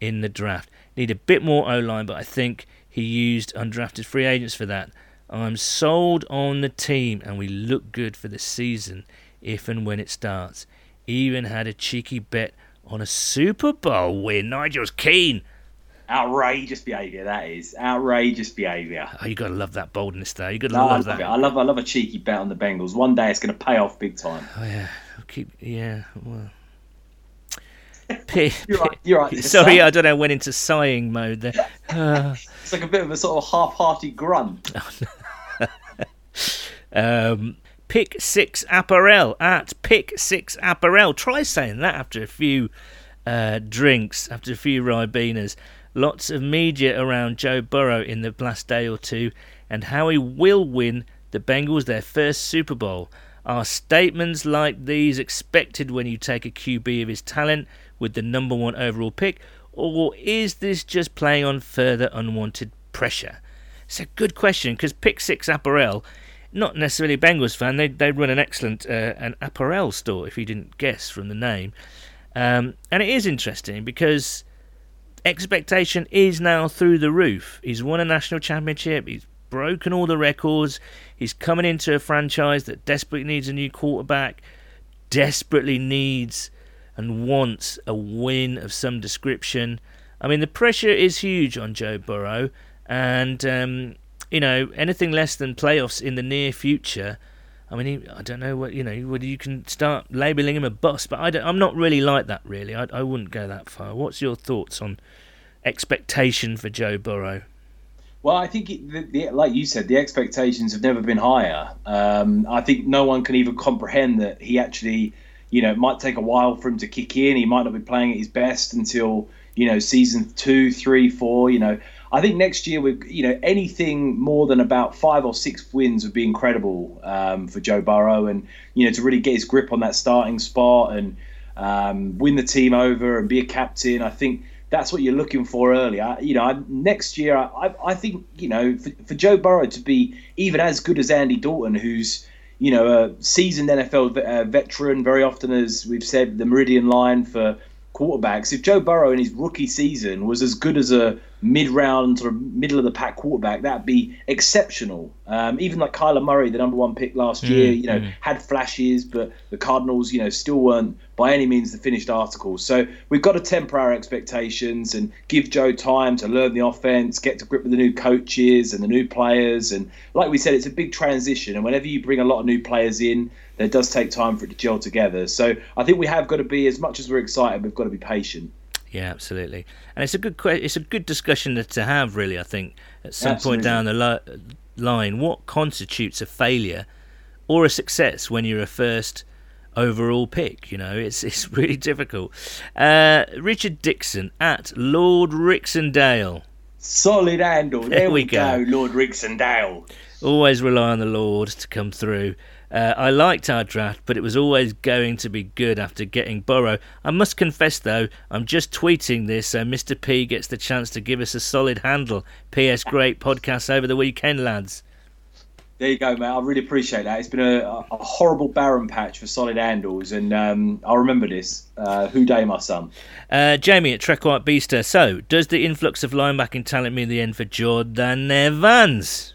in the draft. Need a bit more O line, but I think he used undrafted free agents for that. I'm sold on the team, and we look good for the season if and when it starts. Even had a cheeky bet on a Super Bowl win. Nigel's keen. Outrageous behaviour, that is. Outrageous behaviour. Oh, you gotta love that boldness there. You gotta No, I love love that. it. I love, I love a cheeky bet on the Bengals. One day it's going to pay off big time. Oh yeah, I'll keep yeah. Well, P- You're right. You're right. Sorry. I don't know. Went into sighing mode there. Uh, It's like a bit of a sort of half-hearted grunt. Um, Pick Six Apparel at Pick Six Apparel. Try saying that after a few uh, drinks, after a few ribenas. Lots of media around Joe Burrow in the last day or two, and how he will win the Bengals their first Super Bowl. Are statements like these expected when you take a QB of his talent with the number one overall pick, or is this just playing on further unwanted pressure? It's a good question because Pick Six Apparel not necessarily a Bengals fan. They they run an excellent uh, an apparel store, if you didn't guess from the name. Um, and it is interesting because expectation is now through the roof. He's won a national championship. He's broken all the records. He's coming into a franchise that desperately needs a new quarterback, desperately needs and wants a win of some description. I mean, the pressure is huge on Joe Burrow, and um, you know, anything less than playoffs in the near future. I mean, he, I don't know what you know. Whether you can start labelling him a bust, but I am not really like that. Really, I, I wouldn't go that far. What's your thoughts on expectation for Joe Burrow? Well, I think, it, the, the, like you said, the expectations have never been higher. Um, I think no one can even comprehend that he actually, you know, it might take a while for him to kick in. He might not be playing at his best until you know season two, three, four. You know, I think next year we, you know, anything more than about five or six wins would be incredible um, for Joe Burrow, and you know, to really get his grip on that starting spot and um, win the team over and be a captain. I think that's what you're looking for early. I, you know, I, next year, I, I think you know, for, for Joe Burrow to be even as good as Andy Dalton, who's you know a seasoned NFL uh, veteran, very often as we've said, the Meridian line for quarterbacks. If Joe Burrow in his rookie season was as good as a mid-round sort of middle of the pack quarterback, that'd be exceptional. Um, even like Kyler Murray, the number one pick last mm, year, you know, mm. had flashes, but the Cardinals, you know, still weren't by any means the finished article. So we've got to temper our expectations and give Joe time to learn the offense, get to grip with the new coaches and the new players. And like we said, it's a big transition, and whenever you bring a lot of new players in, it does take time for it to gel together. So I think we have got to be, as much as we're excited, we've got to be patient. Yeah, absolutely, and it's a good it's a good discussion to have. Really, I think at some absolutely. point down the lo- line, what constitutes a failure or a success when you're a first overall pick. You know, it's it's really difficult. Uh, Richard Dixon at Lord Rixendale. Solid handle. There, there we go. go, Lord Rixendale. Always rely on the Lord to come through. Uh, I liked our draft, but it was always going to be good after getting Burrow. I must confess, though, I'm just tweeting this so Mr. P gets the chance to give us a solid handle. P.S. Great podcast over the weekend, lads. There you go, mate. I really appreciate that. It's been a, a horrible barren patch for solid handles, and um, I'll remember this. Uh, who day, my son? Uh, Jamie at Trek White Beaster. So, does the influx of linebacking talent mean the end for Jordan Evans?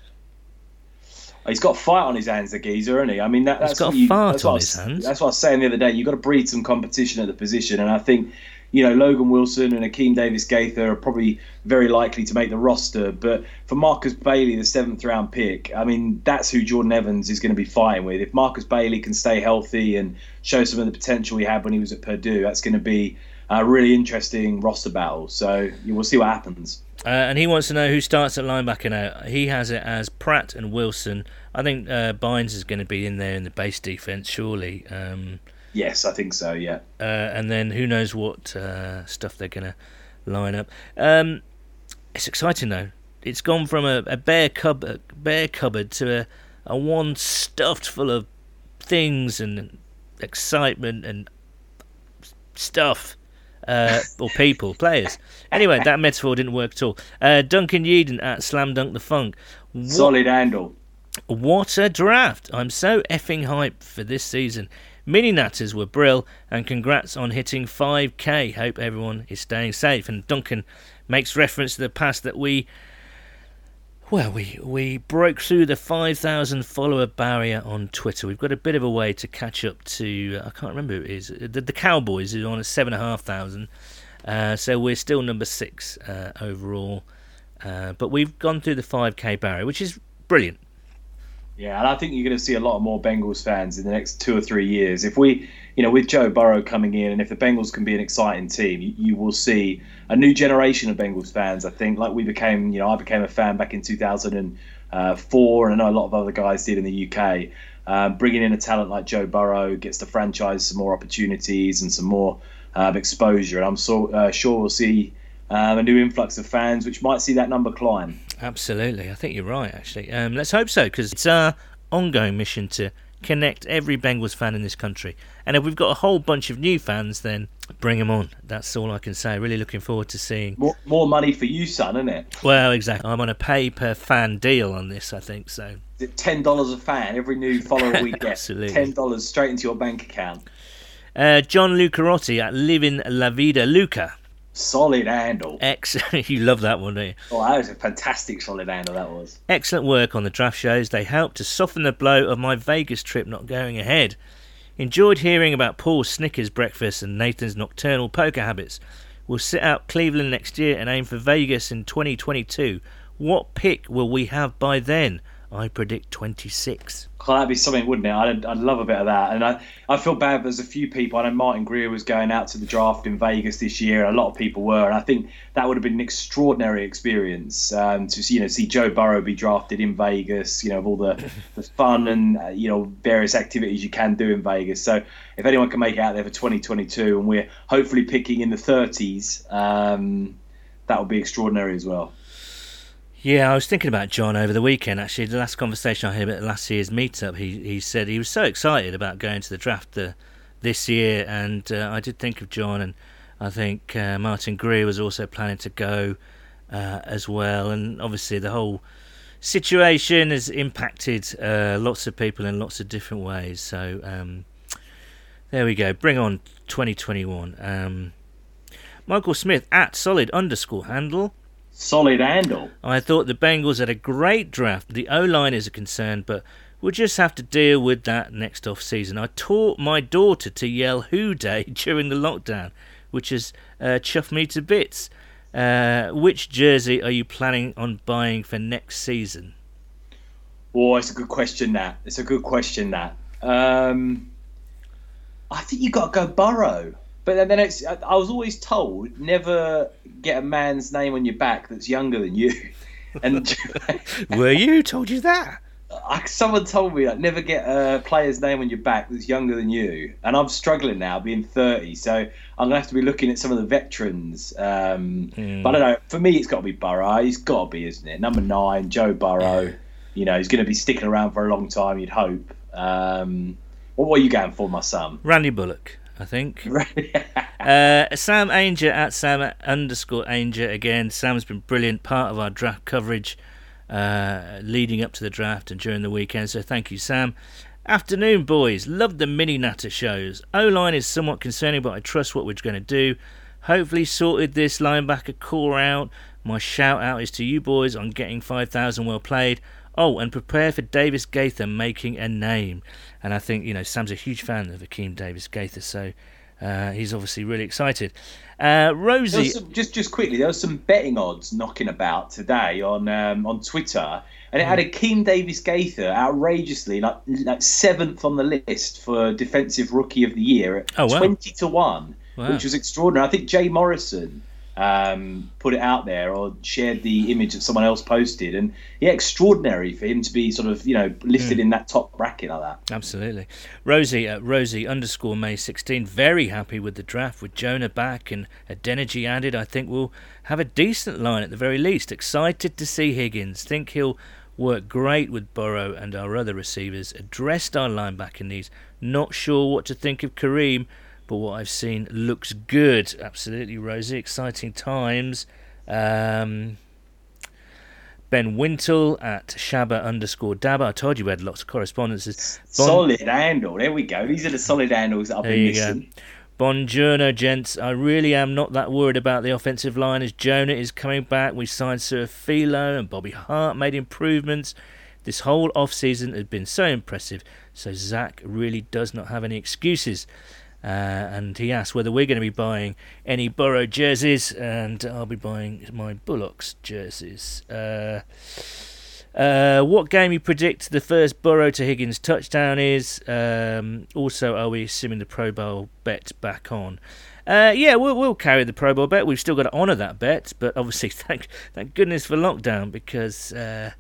He's got a fight on his hands, the geezer, isn't he? I mean, that, that's he's got a you, fart on his hands. That's what I was saying the other day. You've got to breed some competition at the position, and I think you know Logan Wilson and Akeem Davis Gaither are probably very likely to make the roster. But for Markus Bailey, the seventh round pick, I mean, that's who Jordan Evans is going to be fighting with. If Markus Bailey can stay healthy and show some of the potential he had when he was at Purdue, that's going to be a really interesting roster battle. So we'll see what happens. Uh, and he wants to know who starts at linebacker now. He has it as Pratt and Wilson. I think uh, Bynes is going to be in there in the base defense, surely. Um, yes, I think so. Yeah. Uh, and then who knows what uh, stuff they're going to line up. Um, it's exciting though. It's gone from a, a bare cupboard, bare cupboard to a, a one stuffed full of things and excitement and stuff uh, or people, players. Anyway, that metaphor didn't work at all. Uh, Duncan Yeadon at Slam Dunk the Funk. What, Solid handle. What a draft! I'm so effing hyped for this season. Mini Natters were brill, and congrats on hitting 5k. Hope everyone is staying safe. And Duncan makes reference to the past that we well, we we broke through the 5,000 follower barrier on Twitter. We've got a bit of a way to catch up to. I can't remember who it is. The, the Cowboys are on at seven and a half thousand. Uh, so we're still number six uh, overall. Uh, but we've gone through the 5k barrier, which is brilliant. Yeah, and I think you're going to see a lot more Bengals fans in the next two or three years. If we, you know, with Joe Burrow coming in, and if the Bengals can be an exciting team, you, you will see a new generation of Bengals fans. I think, like we became, you know, I became a fan back in 2004, and I know a lot of other guys did in the UK. Um, bringing in a talent like Joe Burrow gets the franchise some more opportunities and some more um, exposure, and I'm so uh, sure we'll see um, a new influx of fans, which might see that number climb. Absolutely, I think you're right. Actually, um, let's hope so because it's our ongoing mission to connect every Bengals fan in this country. And if we've got a whole bunch of new fans, then bring them on. That's all I can say. Really looking forward to seeing more, more money for you, son, isn't it? Well, exactly. I'm on a pay per fan deal on this. I think so. Ten dollars a fan every new follower we get. Absolutely. Ten dollars straight into your bank account. Uh, John Lucarotti at Living La Vida Luca. Solid handle. Excellent. you love that one, don't you? Oh, that was a fantastic solid handle. That was. Excellent work on the draft shows. They helped to soften the blow of my Vegas trip not going ahead. Enjoyed hearing about Paul's Snickers breakfast and Nathan's nocturnal poker habits. We'll sit out Cleveland next year and aim for Vegas in 2022. What pick will we have by then? I predict 26. Oh, that'd be something, wouldn't it? I'd, I'd love a bit of that. And I, I feel bad. There's a few people. I know Martin Greer was going out to the draft in Vegas this year. And a lot of people were, and I think that would have been an extraordinary experience um, to you know see Joe Burrow be drafted in Vegas. You know, of all the, the fun and uh, you know various activities you can do in Vegas. So if anyone can make it out there for 2022, and we're hopefully picking in the 30s, um, that would be extraordinary as well. Yeah, I was thinking about John over the weekend. Actually, the last conversation I had at last year's meetup, he he said he was so excited about going to the draft the, this year, and uh, I did think of John, and I think uh, Martin Greer was also planning to go uh, as well, and obviously the whole situation has impacted uh, lots of people in lots of different ways. So um, there we go. Bring on 2021. Um, Michael Smith at solid underscore handle solid handle. I thought the Bengals had a great draft. The O line is a concern, but we'll just have to deal with that next off season. I taught my daughter to yell "Who Dey" during the lockdown, which has uh, chuffed me to bits. Uh, which jersey are you planning on buying for next season? Oh, it's a good question. That it's a good question. That um, I think you got to go Burrow. But then it's I was always told never get a man's name on your back that's younger than you. And were you told you that? I, someone told me that never get a player's name on your back that's younger than you, and I'm struggling now, being 30. So I'm gonna have to be looking at some of the veterans. Um, mm. But I don't know. For me, it's got to be Burrow. He's got to be, isn't it? Number nine, Joe Burrow. Yeah. You know, he's going to be sticking around for a long time. You'd hope. Um, what were you going for, my son? Randy Bullock. I think. uh, Sam Ainger at Sam underscore Ainger again. Sam's been brilliant, part of our draft coverage uh, leading up to the draft and during the weekend. So thank you, Sam. Afternoon, boys. Love the mini natter shows. O line is somewhat concerning, but I trust what we're going to do. Hopefully, sorted this linebacker corps out. My shout out is to you boys on getting 5,000 well played. Oh, and prepare for Davis Gaither making a name. And I think, you know, Sam's a huge fan of Akeem Davis Gaither, so uh, he's obviously really excited. Uh, Rosie. Some, just just quickly, there was some betting odds knocking about today on um, on Twitter. And it had mm. Akeem Davis Gaither outrageously, like like seventh on the list for defensive rookie of the year at oh, wow. twenty to one, wow. which was extraordinary. I think Jay Morrison um, put it out there or shared the image that someone else posted. And yeah, extraordinary for him to be sort of, you know, lifted mm. in that top bracket like that. Absolutely. Rosie at Rosie underscore May 16, very happy with the draft with Jonah back and Adeniji added. I think we'll have a decent line at the very least. Excited to see Higgins. Think he'll work great with Burrow and our other receivers. Addressed our linebacker needs. Not sure what to think of Kareem but what I've seen looks good. Absolutely, Rosie. Exciting times. Um, ben Wintle at Shabba underscore Dabba. I told you we had lots of correspondences. Bon- solid handle. There we go. These are the solid handles that I've been missing. Bonjourno, gents. I really am not that worried about the offensive line as Jonah is coming back. We signed Su'a-Filo and Bobby Hart made improvements. This whole off season has been so impressive, so Zac really does not have any excuses. Uh, and he asked whether we're going to be buying any Burrow jerseys, and I'll be buying my Bullocks jerseys. Uh, Uh, what game you predict the first Burrow to Higgins touchdown is? Um, also, are we assuming the Pro Bowl bet back on? Uh, yeah, we'll, we'll carry the Pro Bowl bet. We've still got to honour that bet, but obviously, thank thank goodness for lockdown because uh,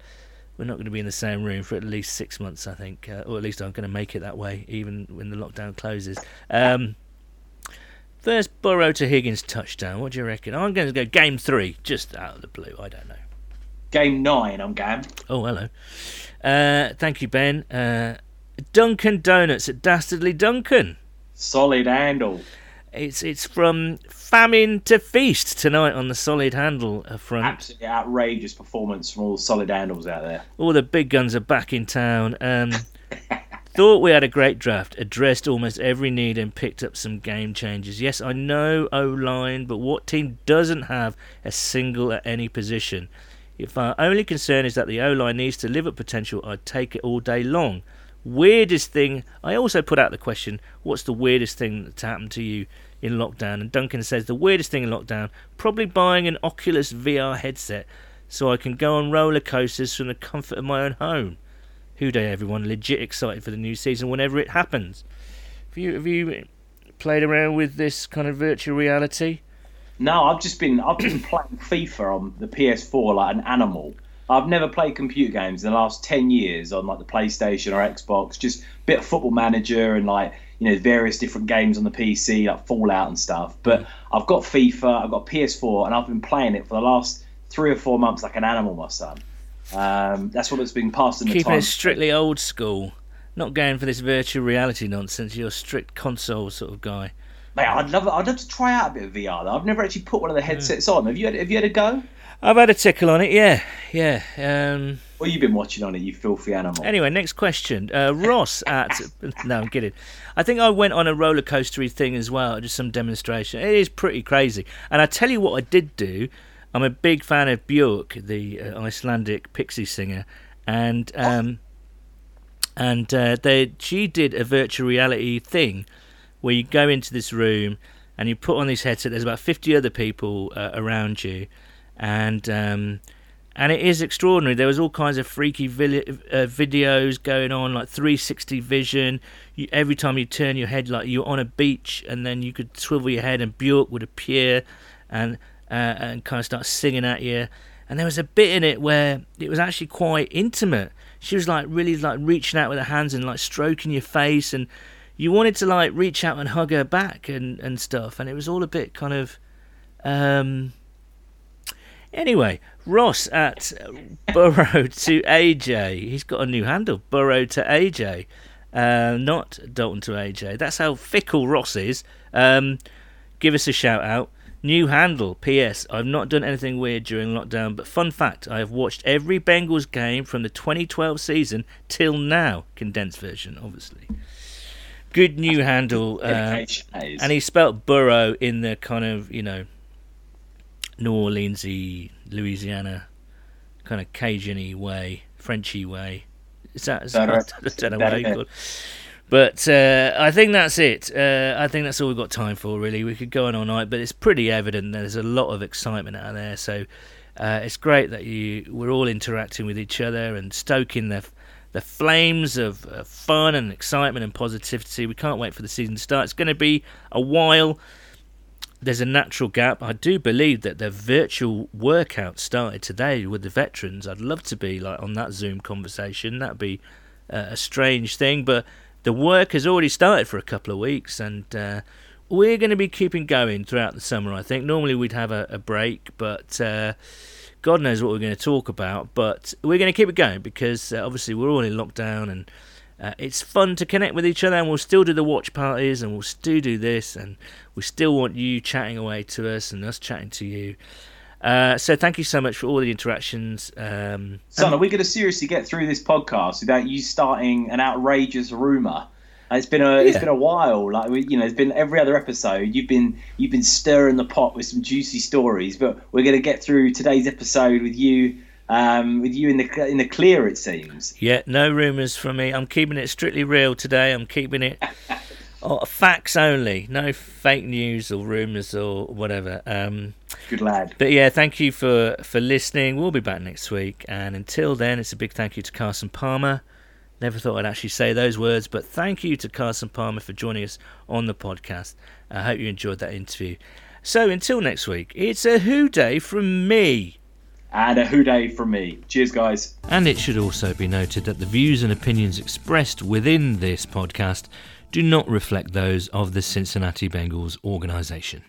we're not going to be in the same room for at least six months, I think, uh, or at least I'm going to make it that way, even when the lockdown closes. Um, first Burrow to Higgins touchdown. What do you reckon? I'm going to go game three, just out of the blue. I don't know. Game nine, I'm Gam. Oh, hello. Uh, thank you, Ben. Uh, Dunkin' Donuts at Dastardly Duncan. Solid handle. It's it's from famine to feast tonight on the solid handle uh, front. Absolutely outrageous performance from all the solid handles out there. All the big guns are back in town. Um, thought we had a great draft, addressed almost every need, and picked up some game changers. Yes, I know O line, but what team doesn't have a single at any position? If our only concern is that the O line needs to live at potential, I'd take it all day long. Weirdest thing, I also put out the question, what's the weirdest thing that's happened to you in lockdown? And Duncan says, the weirdest thing in lockdown, probably buying an Oculus VR headset so I can go on roller coasters from the comfort of my own home. Who Dey, everyone? Legit excited for the new season whenever it happens. Have you, have you played around with this kind of virtual reality? No, I've just been I've been playing FIFA on the PS4 like an animal. I've never played computer games in the last ten years on like the PlayStation or Xbox. Just a bit of Football Manager and like you know various different games on the PC like Fallout and stuff. But I've got FIFA, I've got PS4, and I've been playing it for the last three or four months like an animal, my son. Um, that's what it's been passed in the Keeping time. it strictly old school. Not going for this virtual reality nonsense. You're a strict console sort of guy. Mate, I'd love I'd love to try out a bit of VR though. I've never actually put one of the headsets on. Have you had, have you had a go? I've had a tickle on it, yeah, yeah. Um, What have you been watching on it, you filthy animal? anyway, next question. Uh, Ross at no, I'm kidding. I think I went on a roller coastery thing as well, just some demonstration. It is pretty crazy. And I tell you what, I did do. I'm a big fan of Björk, the uh, Icelandic pixie singer, and um, and uh, they she did a virtual reality thing where you go into this room and you put on this headset. There's about 50 other people uh, around you, and um, and it is extraordinary. There was all kinds of freaky vi- uh, videos going on, like 360 vision. You, every time you turn your head, like you're on a beach, and then you could swivel your head, and Björk would appear and uh, and kind of start singing at you. And there was a bit in it where it was actually quite intimate. She was like really like reaching out with her hands and like stroking your face, and you wanted to like reach out and hug her back and and stuff. And it was all a bit kind of. Um, Anyway, Ross at Burrow to AJ. He's got a new handle, Burrow to AJ, uh, not Dalton to AJ. That's how fickle Ross is. Um, give us a shout out. New handle. P.S. I've not done anything weird during lockdown, but fun fact: I have watched every Bengals game from the 2012 season till now. Condensed version, obviously. Good new handle. Uh, Dedication, that is. and he spelt Burrow in the kind of you know New Orleansy, Louisiana, kind of Cajun-y way, Frenchy way. Is that? Is that That- I don't know what you call it. But uh, I think that's it. Uh, I think that's all we've got time for, really. We could go on all night, but it's pretty evident there's a lot of excitement out there. So uh, it's great that you we're all interacting with each other and stoking the the flames of uh, fun and excitement and positivity. We can't wait for the season to start. It's going to be a while. There's a natural gap. I do believe that the virtual workout started today with the veterans. I'd love to be like on that Zoom conversation. That'd be uh, a strange thing, but the work has already started for a couple of weeks, and uh, we're going to be keeping going throughout the summer. I think normally we'd have a, a break, but uh, God knows what we're going to talk about. But we're going to keep it going because uh, obviously we're all in lockdown, and uh, it's fun to connect with each other. And we'll still do the watch parties, and we'll still do this, and we still want you chatting away to us and us chatting to you. Uh, so thank you so much for all the interactions. Um, Son, are we going to seriously get through this podcast without you starting an outrageous rumor? It's been a it's Yeah. been a while. Like we, you know, it's been every other episode. You've been you've been stirring the pot with some juicy stories, but we're going to get through today's episode with you um, with you in the in the clear. It seems. Yeah, no rumours from me. I'm keeping it strictly real today. I'm keeping it oh, facts only. No fake news or rumours or whatever. Um, Good lad. But yeah, thank you for for listening. We'll be back next week, and until then, it's a big thank you to Carson Palmer. Never thought I'd actually say those words, but thank you to Carson Palmer for joining us on the podcast. I hope you enjoyed that interview. So until next week, it's a Who Dey from me. And a Who Dey from me. Cheers, guys. And it should also be noted that the views and opinions expressed within this podcast do not reflect those of the Cincinnati Bengals organisation.